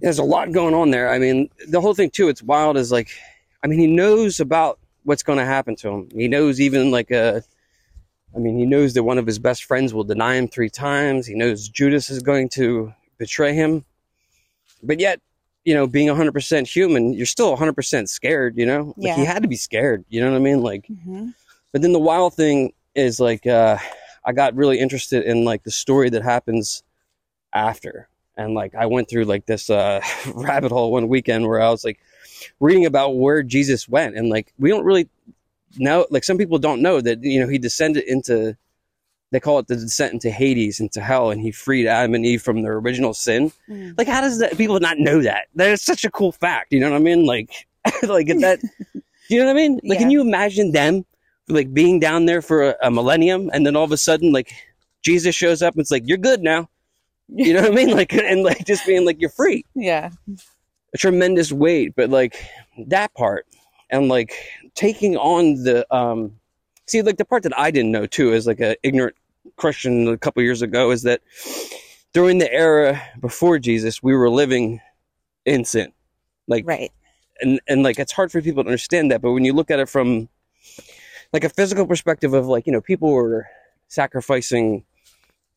there's a lot going on there i mean the whole thing too it's wild is like i mean he knows about what's going to happen to him he knows even like a I mean, he knows that one of his best friends will deny him three times. He knows Judas is going to betray him. But yet, you know, being 100% human, you're still 100% scared, you know? Like, Yeah. he had to be scared, you know what I mean? Like, hmm but then the wild thing is like uh I got really interested in like the story that happens after. And like I went through like this uh rabbit hole one weekend where I was like reading about where Jesus went and like we don't really know like some people don't know that you know he descended into they call it the descent into Hades into hell and he freed Adam and Eve from their original sin. Mm. Like how does that people not know that? That is such a cool fact, you know what I mean? Like like that you know what I mean? Like can you imagine them like being down there for a, a millennium and then all of a sudden like Jesus shows up and it's like you're good now. You know what I mean? Like and like just being like you're free. Yeah. A tremendous weight, but like that part and like taking on the um see like the part that I didn't know too as like a ignorant Christian a couple years ago is that during the era before Jesus we were living in sin. Like Right. and and like it's hard for people to understand that but when you look at it from like a physical perspective of like you know people were sacrificing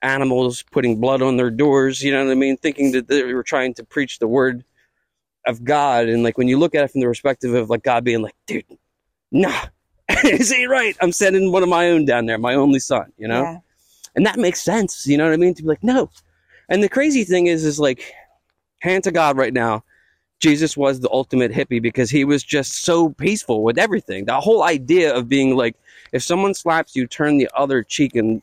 animals putting blood on their doors you know what i mean thinking that they were trying to preach the word of god and like when you look at it from the perspective of like god being like dude nah this ain't right. I'm sending one of my own down there my only son you know? Yeah. and that makes sense you know what i mean? To be like no. And the crazy thing is is like hand to god right now jesus was the ultimate hippie because he was just so peaceful with everything. The whole idea of being like if someone slaps you turn the other cheek and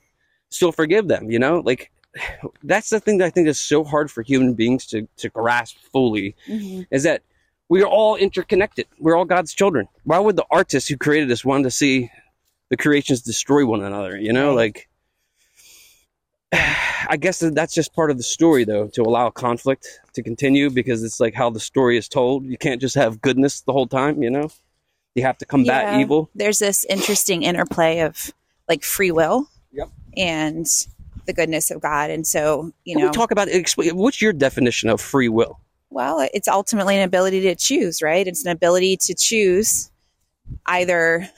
still forgive them you know? Like that's the thing that i think is so hard for human beings to to grasp fully hmm is that we are all interconnected. We're all God's children. Why would the artist who created us want to see the creations destroy one another? You know, like I guess that's just part of the story, though, to allow conflict to continue because it's like how the story is told. You can't just have goodness the whole time. You know, you have to combat Yeah. evil. There's this interesting interplay of like free will Yep. and the goodness of God. And so, you Can know, we talk about what's your definition of free will? Well, it's ultimately an ability to choose, right? It's an ability to choose either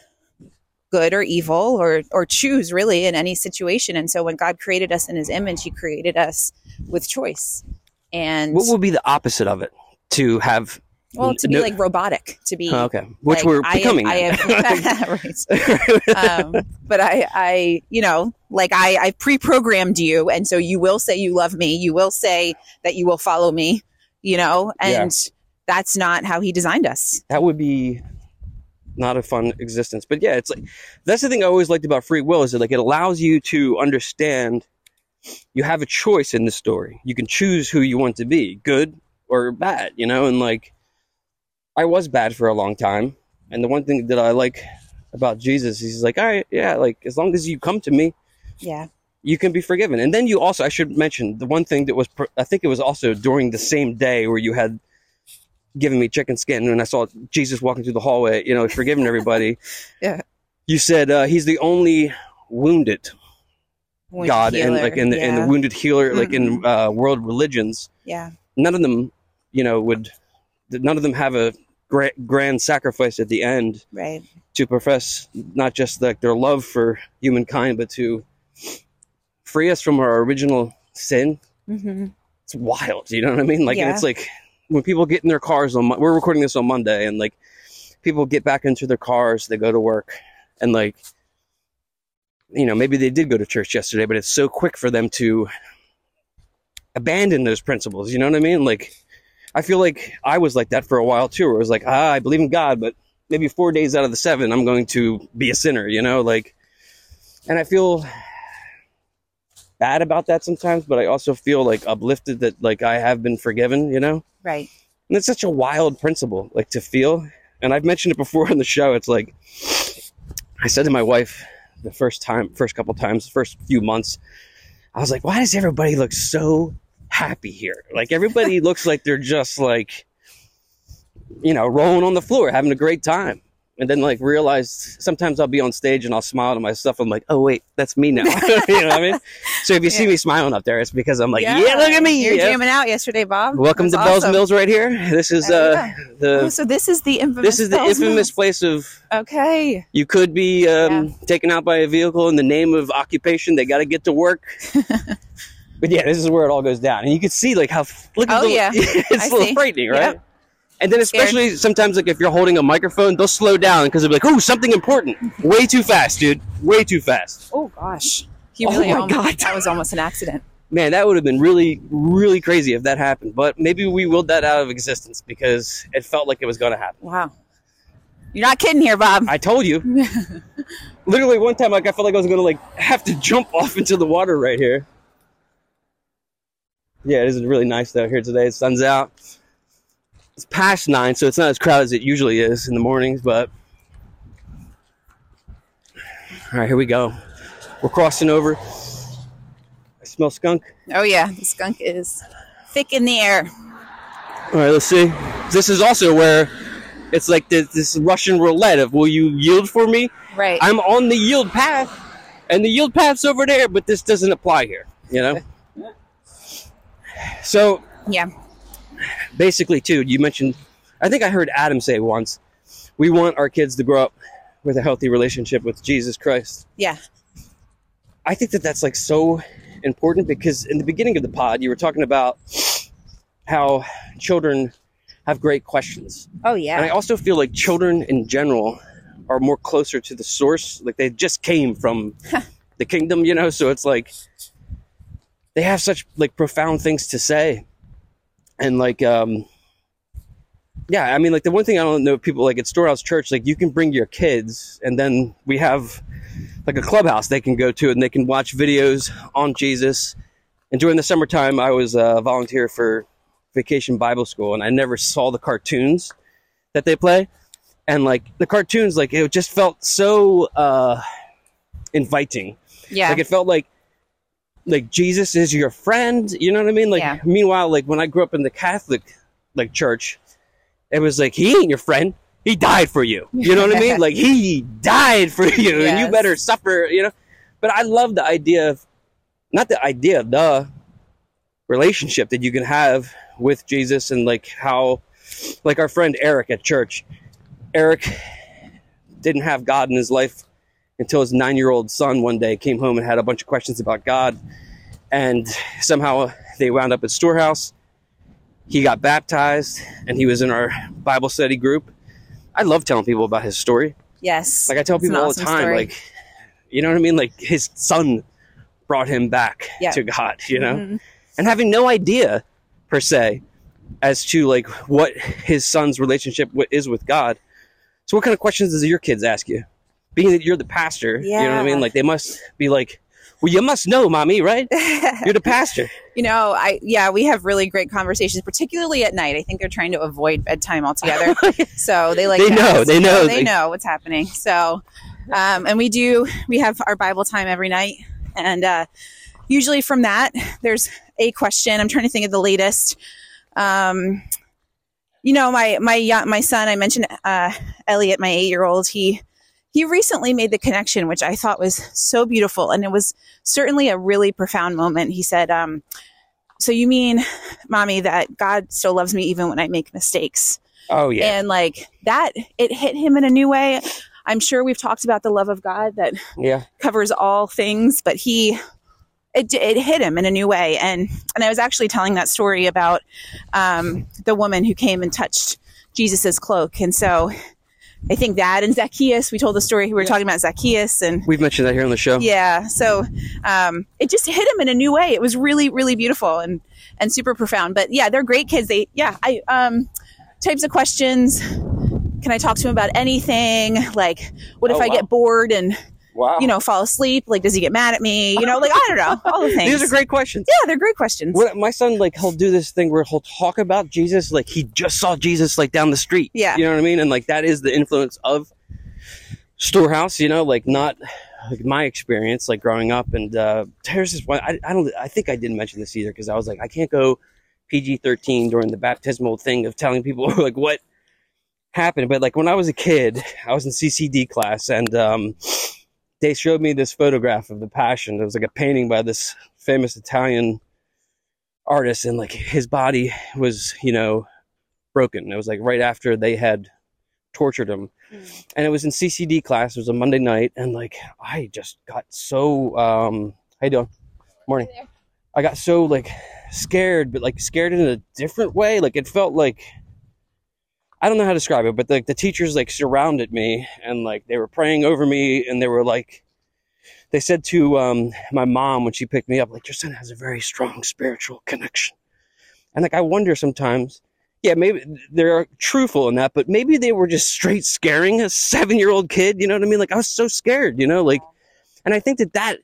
good or evil or or choose really in any situation. And so when God created us in his image, he created us with choice. And What would be the opposite of it? To have well, to be no- like robotic, to be Oh, okay, which like, we're I am- becoming. I have, right. um, but I, I, you know, like I, I pre-programmed you, and so you will say you love me. You will say that you will follow me. You know, and that's not how he designed us. that would be not a fun existence. But yeah, it's like that's the thing I always liked about free will is that like it allows you to understand you have a choice in the story. You can choose who you want to be, good or bad, you know, and like I was bad for a long time. And the one thing that I like about Jesus, he's like, all right, yeah, like as long as you come to me, Yeah, you can be forgiven. And then you also, I should mention the one thing that was, I think it was also during the same day where you had given me chicken skin and I saw Jesus walking through the hallway, you know, forgiving everybody. Yeah. You said uh, he's the only wounded Wounded God and like in the, in the wounded healer, like in uh, world religions. yeah, None of them, you know, would, none of them have a gra- grand sacrifice at the end right. to profess not just like their love for humankind, but to free us from our original sin. hmm It's wild. You know what I mean? Like, and it's like when people get in their cars on, we're recording this on Monday, and like people get back into their cars, they go to work, and like, you know, maybe they did go to church yesterday, but it's so quick for them to abandon those principles. You know what I mean? Like, I feel like I was like that for a while too, where it was like, ah, I believe in God, but maybe four days out of the seven, I'm going to be a sinner, you know, like, and I feel bad about that sometimes, but I also feel like uplifted that like I have been forgiven, you know, Right. and it's such a wild principle, like to feel. And I've mentioned it before on the show. It's like I said to my wife the first time, first couple times, first few months, I was like, why does everybody look so happy here? Like everybody looks like they're just like, you know, rolling on the floor, having a great time. And then like realize sometimes I'll be on stage and I'll smile to myself. I'm like, oh wait, that's me now. you know what I mean? So if you see me smiling up there, it's because I'm like, yeah, look at me. You're Yeah. jamming out yesterday, Bob. Welcome That's to Bell's awesome. Mills right here. This is Oh, uh the Oh, so this is the infamous. this is the Bell's infamous Mills. place of Okay. you could be um, taken out by a vehicle in the name of occupation. They got to get to work. but yeah, this is where it all goes down, and you can see like how look at Oh, the yeah. it's I a little see. frightening, right? Yep. And then Scared. especially sometimes like if you're holding a microphone, they'll slow down because they'll be like, "Oh, something important." Way too fast, dude. Way too fast. Oh gosh. He Oh really my almost, God. That was almost an accident. Man, that would have been really, really crazy if that happened. But maybe we willed that out of existence because it felt like it was going to happen. Wow. You're not kidding here, Bob. I told you. Literally, one time, like I felt like I was going to like have to jump off into the water right here. Yeah, it is really nice though here today. The sun's out. It's past nine, so it's not as crowded as it usually is in the mornings. But all right, here we go. We're crossing over. I smell skunk. oh yeah, the skunk is thick in the air. All right, let's see. This is also where it's like this, this Russian roulette of will you yield for me? Right. I'm on the yield path, and the yield path's over there, but this doesn't apply here. You know. So yeah. Basically, too, you mentioned. I think I heard Adam say once, we want our kids to grow up with a healthy relationship with Jesus Christ. Yeah. I think that that's like so important because in the beginning of the pod, you were talking about how children have great questions. Oh yeah. And I also feel like children in general are more closer to the source. Like they just came from the kingdom, you know? So it's like they have such like profound things to say. And like, um, yeah, I mean, like the one thing I don't know people like at Storehouse Church, like you can bring your kids and then we have like a clubhouse they can go to and they can watch videos on Jesus. And during the summertime, I was a volunteer for Vacation Bible School and I never saw the cartoons that they play. And like the cartoons, like it just felt so uh, inviting. Yeah. Like it felt like like Jesus is your friend. You know what I mean? Like Yeah. meanwhile, like when I grew up in the Catholic like church, it was like he ain't your friend. He died for you. You know what I mean? Like he died for you, and you better suffer. You know. But I love the idea of not the idea, the relationship that you can have with Jesus, and like how, like our friend Eric at church, Eric didn't have God in his life until his nine year old son one day came home and had a bunch of questions about God. And somehow they wound up at Storehouse. He got baptized and he was in our Bible study group. I love telling people about his story. yes. Like I tell people all awesome the time, story. like, you know what I mean? Like his son brought him back Yeah. to God, you know? Mhm. And having no idea per se as to like what his son's relationship is with God. So what kind of questions does your kids ask you? Being that you're the pastor, you know what I mean? Like they must be like, well, you must know, mommy, right? You're the pastor. you know, I yeah, we have really great conversations, particularly at night. I think they're trying to avoid bedtime altogether. so they like They know, ask- they know, they they- know what's happening. So um, and we do we have our Bible time every night, and uh, usually from that there's a question. I'm trying to think of the latest. Um, you know, my my my son. I mentioned uh, Elliot, my eight year old. He he recently made the connection, which I thought was so beautiful, and it was certainly a really profound moment. He said, um, "So you mean, mommy, that God still loves me even when I make mistakes?" Oh yeah. And like that, it hit him in a new way. I'm sure we've talked about the love of God that yeah. covers all things, but he it, it hit him in a new way. And and I was actually telling that story about um, the woman who came and touched Jesus's cloak, and so I think that and Zacchaeus. We told the story. We were talking about Zacchaeus, and We've mentioned that here on the show. yeah, so um, it just hit him in a new way. It was really really beautiful and and super profound. But yeah, they're great kids. They yeah, I um types of questions. Can I talk to him about anything? Like, what if Oh, I wow. get bored and Wow. you know, fall asleep? Like, does he get mad at me? You know, like, I don't know. All the things. These are great questions. Yeah, they're great questions. What, my son, like, he'll do this thing where he'll talk about Jesus, like he just saw Jesus, like down the street. Yeah. you know what I mean, and like that is the influence of Storehouse. You know, like not like my experience, like growing up. And uh, there's this one. I, I don't. I think I didn't mention this either because I was like, I can't go PG thirteen during the baptismal thing of telling people like what happened, but like when I was a kid, I was in CCD class and um, they showed me this photograph of the Passion. It was like a painting by this famous Italian artist, and like his body was, you know, broken. It was like right after they had tortured him, and it was in CCD class. It was a Monday night, and like I just got so um, how you doing? Morning. I got so like scared, but like scared in a different way. Like it felt like I don't know how to describe it, but like the teachers like surrounded me and like they were praying over me and they were like they said to um, my mom when she picked me up, like your son has a very strong spiritual connection. And like I wonder sometimes, yeah, maybe they're truthful in that, but maybe they were just straight scaring a seven year old kid. You know what I mean? Like I was so scared, you know, like, and I think that that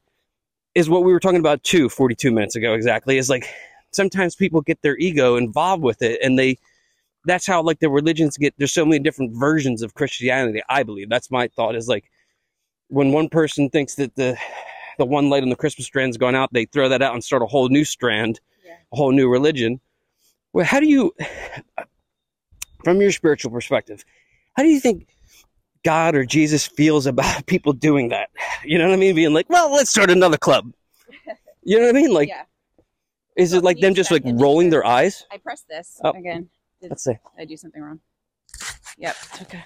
is what we were talking about too 42 minutes ago exactly is like sometimes people get their ego involved with it and they that's how like the religions get there's so many different versions of christianity i believe that's my thought is like when one person thinks that the the one light on the christmas strand's gone out they throw that out and start a whole new strand Yeah. a whole new religion well how do you from your spiritual perspective how do you think god or jesus feels about people doing that you know what i mean being like well let's start another club you know what i mean like yeah. is it like them just like rolling their eyes I press this Oh. again. Did let's see I do something wrong? Yep. It's okay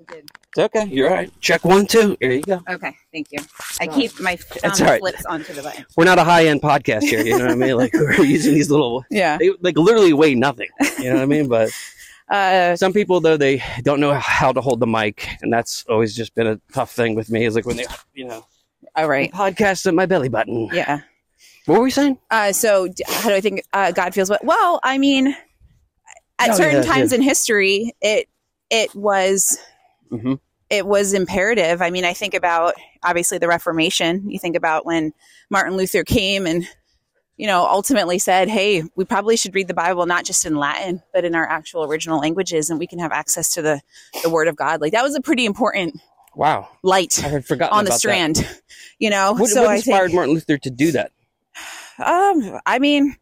I did. it's okay you're all right check one two here you go Okay. Thank you. I keep my thumb right. flips onto the button. we're not a high end podcast here. You know what I mean? Like we're using these little, Yeah. they like literally weigh nothing. You know what I mean? But Uh, some people though they don't know how to hold the mic, and that's always just been a tough thing with me. Is like when they, you know, all right. podcast at my belly button. Yeah. What were we saying? Uh, so d- how do I think uh, God feels? What? Well, I mean, at Oh, certain yeah, times in history, it it was hmm it was imperative. I mean, I think about obviously the Reformation. You think about when Martin Luther came and you know ultimately said, "Hey, we probably should read the Bible not just in Latin, but in our actual original languages, and we can have access to the the Word of God." Like that was a pretty important Wow, light I had forgotten on the about strand. You know, That. What, so what I inspired think, Martin Luther to do that? um, I mean,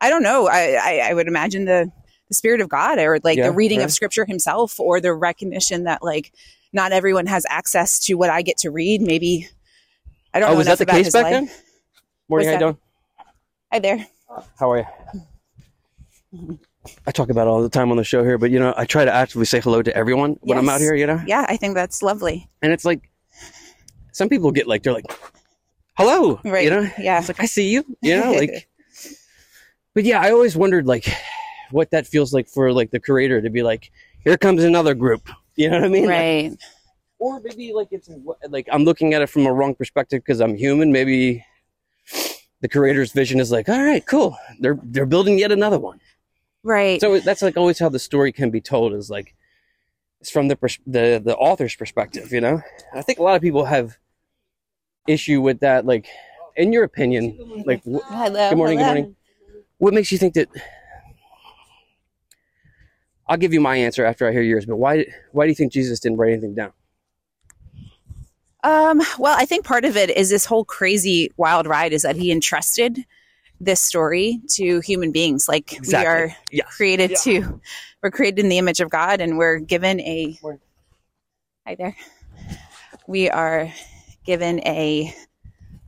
I don't know. I, I, I would imagine the, the spirit of God or like Yeah, the reading right. of scripture himself or the recognition that like not everyone has access to what I get to read. Maybe I don't Oh, know was that the case back life. then? Morning, how you doing? Hi there. How are you? I talk about it all the time on the show here, but you know, I try to actively say hello to everyone when I'm out here. You know, Yeah, I think that's lovely. and it's like some people get like they're like hello Right. you know Yeah. it's like i see you you know like but yeah i always wondered like what that feels like for like the creator to be like here comes another group you know what i mean right. or maybe like it's like i'm looking at it from a wrong perspective because i'm human maybe the creator's vision is like all right cool they're they're building yet another one Right. so that's like always how the story can be told is like it's from the pers- the the author's perspective you know i think a lot of people have issue with that like in your opinion like wh- hello. good morning, good morning. what makes you think that i'll give you my answer after i hear yours but why why do you think jesus didn't write anything down Um, well, I think part of it is this whole crazy wild ride is that he entrusted this story to human beings. Like we are Yeah. created Yeah. to, we're created in the image of God, and we're given a. Morning. Hi there. We are given a.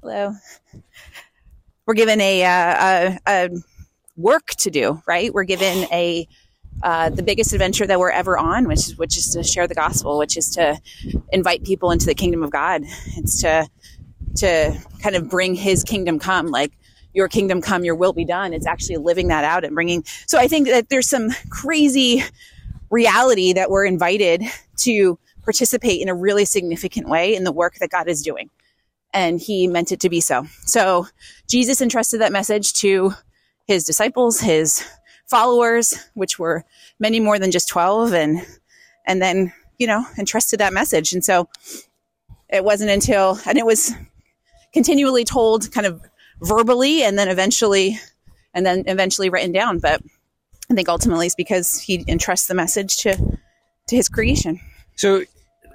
Hello. We're given a, uh, a, a work to do, right? We're given a uh, the biggest adventure that we're ever on, which is which is to share the gospel, which is to invite people into the kingdom of God. It's to to kind of bring His kingdom come, like your kingdom come, your will be done. It's actually living that out and bringing. So I think that there's some crazy reality that we're invited to participate in a really significant way in the work that God is doing. And he meant it to be so. So Jesus entrusted that message to his disciples, his followers, which were many more than just 12 and and then, you know, entrusted that message. And so it wasn't until and it was continually told kind of verbally and then eventually and then eventually written down, but I think ultimately it's because he entrusts the message to to his creation. so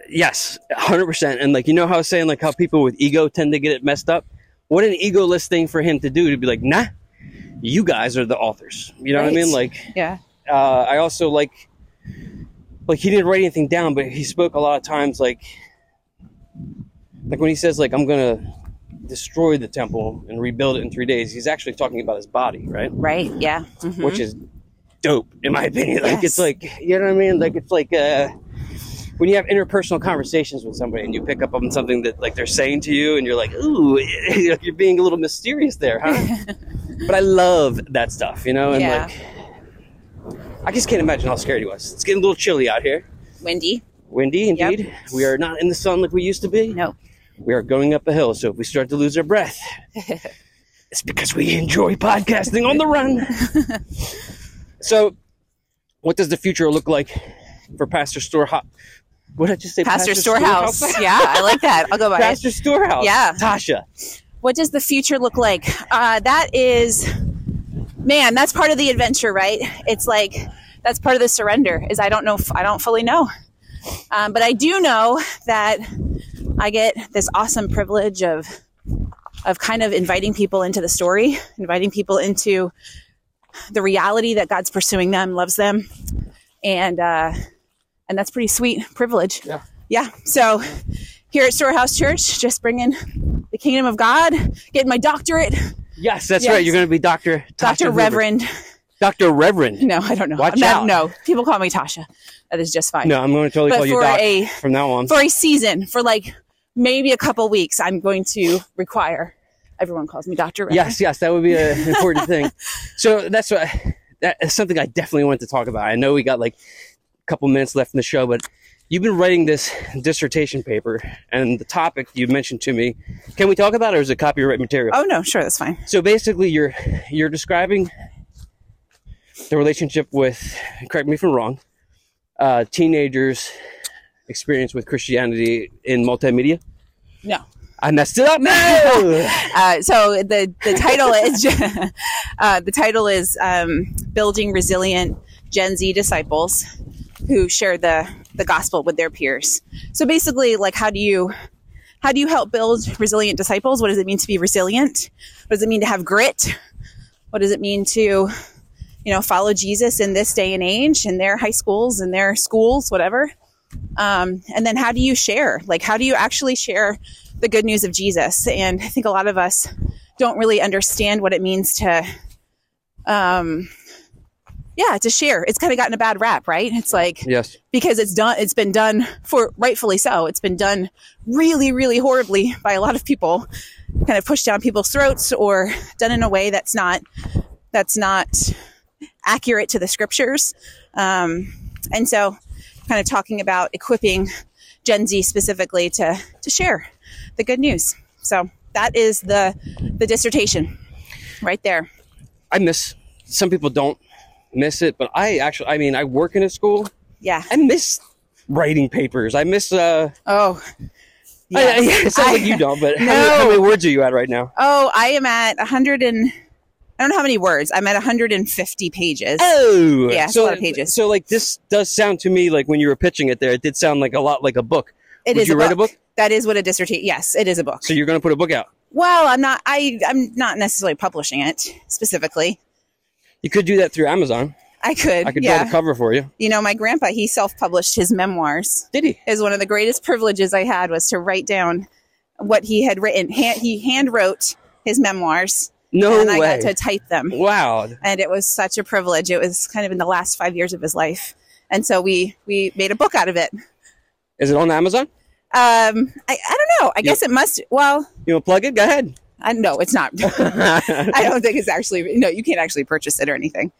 yes 100% and like you know how i was saying like how people with ego tend to get it messed up what an egoless thing for him to do to be like nah you guys are the authors you know what i mean like Yeah. uh, I also like like he didn't write anything down, but he spoke a lot of times like like when he says like I'm gonna destroy the temple and rebuild it in three days, he's actually talking about his body, right? Right. Yeah. Mhm. Which is dope in my opinion. Like it's like you know what I mean? Like it's like uh when you have interpersonal conversations with somebody and you pick up on something that like they're saying to you and you're like, ooh, you're being a little mysterious there, huh? but I love that stuff, you know, and Yeah. like I just can't imagine how scared he was. It's getting a little chilly out here. Windy. Windy, indeed. We are not in the sun like we used to be. No. We are going up a hill, so if we start to lose our breath, it's because we enjoy podcasting on the run. so, what does the future look like for Pastor Storehouse? What did I just say? Pastor, Storehouse. yeah, I like that. I'll go by it. Pastor Storehouse. Yeah. Tasha. What does the future look like? Uh, that is, man, that's part of the adventure, right? It's like that's part of the surrender. Is I don't know, I don't fully know, um, but I do know that I get this awesome privilege of of kind of inviting people into the story, inviting people into the reality that God's pursuing them, loves them, and uh, and that's pretty sweet privilege. Yeah. Yeah. So here at Storehouse Church, just bringing the kingdom of God, getting my doctorate, Yes, that's Yes. right. You're going to be Doctor Tasha Doctor Hoover. Reverend. Doctor Reverend. No, I don't know. Watch I'm not- out. No, people call me Tasha. That is just fine. No, I'm going to totally But call you for Doc a- from now on. For a season, for like maybe a couple weeks, I'm going to require. Everyone calls me Doctor. Reverend. Yes, yes, that would be an important thing. So that's what that is something I definitely want to talk about. I know we got like a couple minutes left in the show, but you've been writing this dissertation paper, and the topic you mentioned to me. Can we talk about it, or is it copyright material? Oh no, sure, that's fine. So basically, you're you're describing the relationship with. Correct me if I'm wrong. Uh, teenagers' experience with Christianity in multimedia. No. I messed it up. No. Uh, so the the title is uh, the title is um, building resilient Gen Z disciples who share the the gospel with their peers. So basically, like how do you how do you help build resilient disciples? What does it mean to be resilient? What does it mean to have grit? What does it mean to you know follow Jesus in this day and age in their high schools in their schools whatever um, and then how do you share like how do you actually share the good news of jesus and i think a lot of us don't really understand what it means to um, yeah to share it's kind of gotten a bad rap right it's like yes. because it's done it's been done for rightfully so it's been done really really horribly by a lot of people kind of pushed down people's throats or done in a way that's not that's not accurate to the scriptures um, and so kind of talking about equipping gen z specifically to to share the good news so that is the the dissertation right there I miss. Some people don't miss it, but I actually. I mean, I work in a school. yeah I miss writing papers. I miss. uh oh I- I, It sounds like you don't, but how, No. many, how many words are you at right now? Oh, I am at 100 and I don't know how many words. I'm at 150 pages. Oh, Yeah, so a lot of pages. So, like, this does sound to me like when you were pitching it there, it did sound like a lot like a book. It Would is you a write book. a book? That is what a dissertation. Yes, it is a book. So you're going to put a book out. well, I'm not. I I'm not necessarily publishing it specifically. You could do that through Amazon. I could. I could draw yeah. the cover for you. you know, my grandpa he self-published his memoirs. Did he? Is one of the greatest privileges I had was to write down what he had written. He hand wrote his memoirs, No and I got to type them. wow. and it was such a privilege. It was kind of in the last five years of his life, and so we we made a book out of it. Is it on Amazon? Um, I, I don't know. I guess it must. Well, You want to plug it? Go ahead. I no, it's not. I don't think it's actually. No, you can't actually purchase it or anything.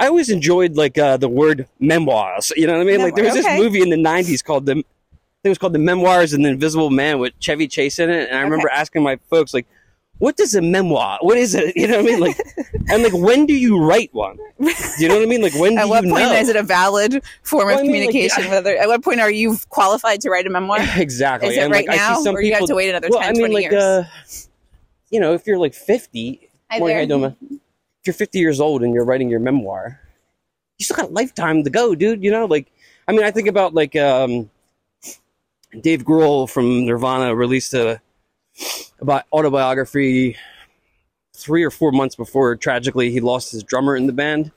I always enjoyed like uh, the word memoirs. You know what I mean? like there was Memoir, this okay. movie in the '90s called the, I think it was called The Memoirs of the Invisible Man with Chevy Chase in it, and I remember asking my folks like, "What does a memoir? What is it? You know what I mean? Like, and like when do you write one? Do you know what I mean? Like when At do what you point know? is it a valid form Well, of I mean, like, communication? yeah. Whether at what point are you qualified to write a memoir? exactly. Is it And, right like, I see now, some or you have to wait another well, 10, I mean, 20 like, years? uh, you know, if you're like 50, Hi morning, there. if you're 50 years old and you're writing your memoir, you still got a lifetime to go, dude. You know, like, I mean, I think about like um, Dave Grohl from Nirvana released a about autobiography three or four months before tragically he lost his drummer in the band,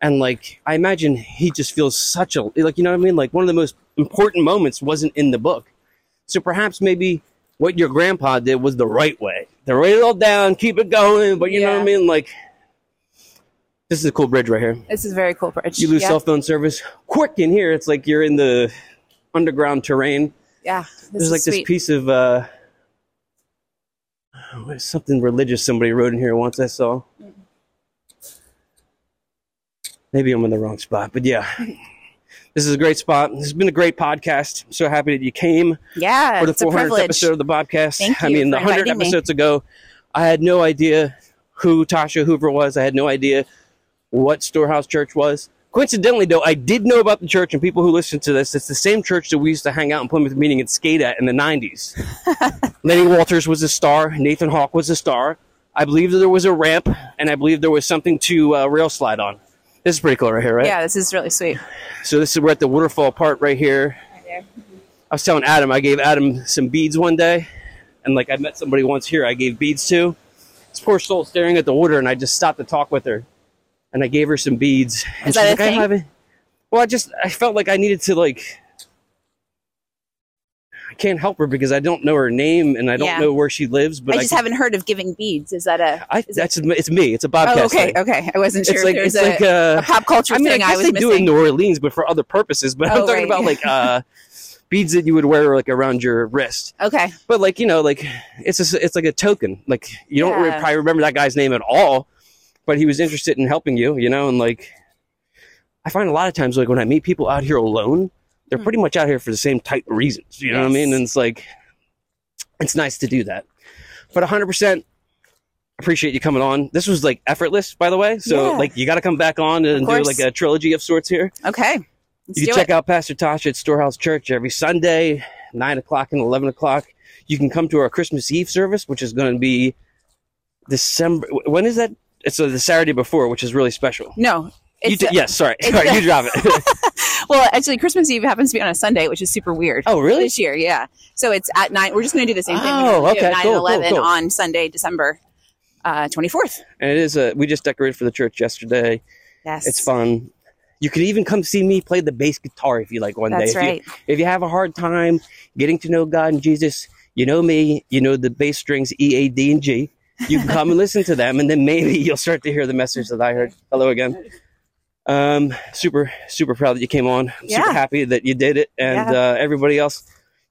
And like, I imagine he just feels such a, like, you know what I mean? Like, one of the most important moments wasn't in the book. So perhaps maybe what your grandpa did was the right way. It all down, keep it going, but you know what I mean? Like, this is a cool bridge right here. This is a very cool bridge. You lose yeah. cell phone service quick in here. It's like you're in the underground terrain. Yeah. This There's like this piece of uh, something religious somebody wrote in here once I saw. Maybe I'm in the wrong spot, but yeah. This is a great spot. This has been a great podcast. I'm so happy that you came Yeah. for the 400th episode of the podcast. Thank I mean, the 100 inviting me. episodes ago, I had no idea who Tasha Hoover was. I had no idea what Storehouse Church was. Coincidentally, though, I did know about the church, and people who listen to this, it's the same church that we used to hang out in Plymouth Meeting and skate at in the 90s. Lenny Walters was a star. Nathan Hawk was a star. I believe that there was a ramp, and I believe there was something to uh, rail slide on. This is pretty cool right here, right? Yeah, this is really sweet. So this is we're at the waterfall part right here. I was telling Adam, I gave Adam some beads one day, and like I met somebody once here, I gave beads to. This poor soul staring at the water, and I just stopped to talk with her, and I gave her some beads. And Is that she's a like, I haven't. Well, I just I felt like I needed to like. I can't help her because I don't know her name and I don't Yeah. know where she lives. But I I, just can- haven't heard of giving beads. Is that a? I is it- that's it's me. It's a bobcat. oh, okay, thing. okay. I wasn't sure It's like it's a, like uh, a pop culture I mean, thing I I, guess was they missing. do in New Orleans, but for other purposes. But I'm Oh, talking right. about like uh, beads that you would wear like around your wrist. okay. But like you know, like it's a, it's like a token. Like you don't Yeah. probably remember that guy's name at all, but he was interested in helping you. You know, and like I find a lot of times like when I meet people out here alone, they're Hmm. pretty much out here for the same type of reasons. You know what I mean? And it's like it's nice to do that. But 100 percent appreciate you coming on. This was like effortless, by the way. So Yeah. like you got to come back on and do like a trilogy of sorts here. Okay. Let's You can check it. out Pastor Tasha at Storehouse Church every Sunday, 9 o'clock and 11 o'clock. You can come to our Christmas Eve service, which is going to be December. When is that? It's uh, the Saturday before, which is really special. No. You It's d- a- yes, sorry. sorry, a- you drop it. well, actually, Christmas Eve happens to be on a Sunday, which is super weird. oh, really? This year, yeah. So it's at nine. We're just going to do the same thing. Oh, We're gonna do okay, 9 cool, and cool, 11 cool. on Sunday, December uh, 24th. And it is a, we just decorated for the church yesterday. Yes. It's fun. You could even come see me play the bass guitar if you like one That's day. If you- if you have a hard time getting to know God and Jesus, you know me, you know the bass strings E, A, D, and G. You can come and listen to them, and then maybe you'll start to hear the message that I heard. Hello again. Um, super, super proud that you came on. Super Yeah. happy that you did it, and Yeah. uh, everybody else,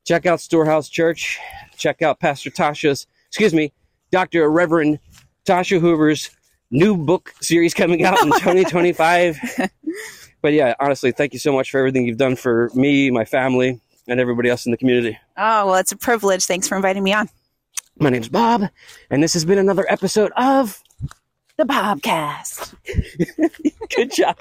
check out Storehouse Church. Check out Pastor Tasha's, excuse me, Doctor Reverend Tasha Hoover's new book series coming out in 2025. but yeah, honestly, thank you so much for everything you've done for me, my family, and everybody else in the community. Oh, well, it's a privilege. Thanks for inviting me on. My name's Bob, and this has been another episode of The Bobcast. Good job.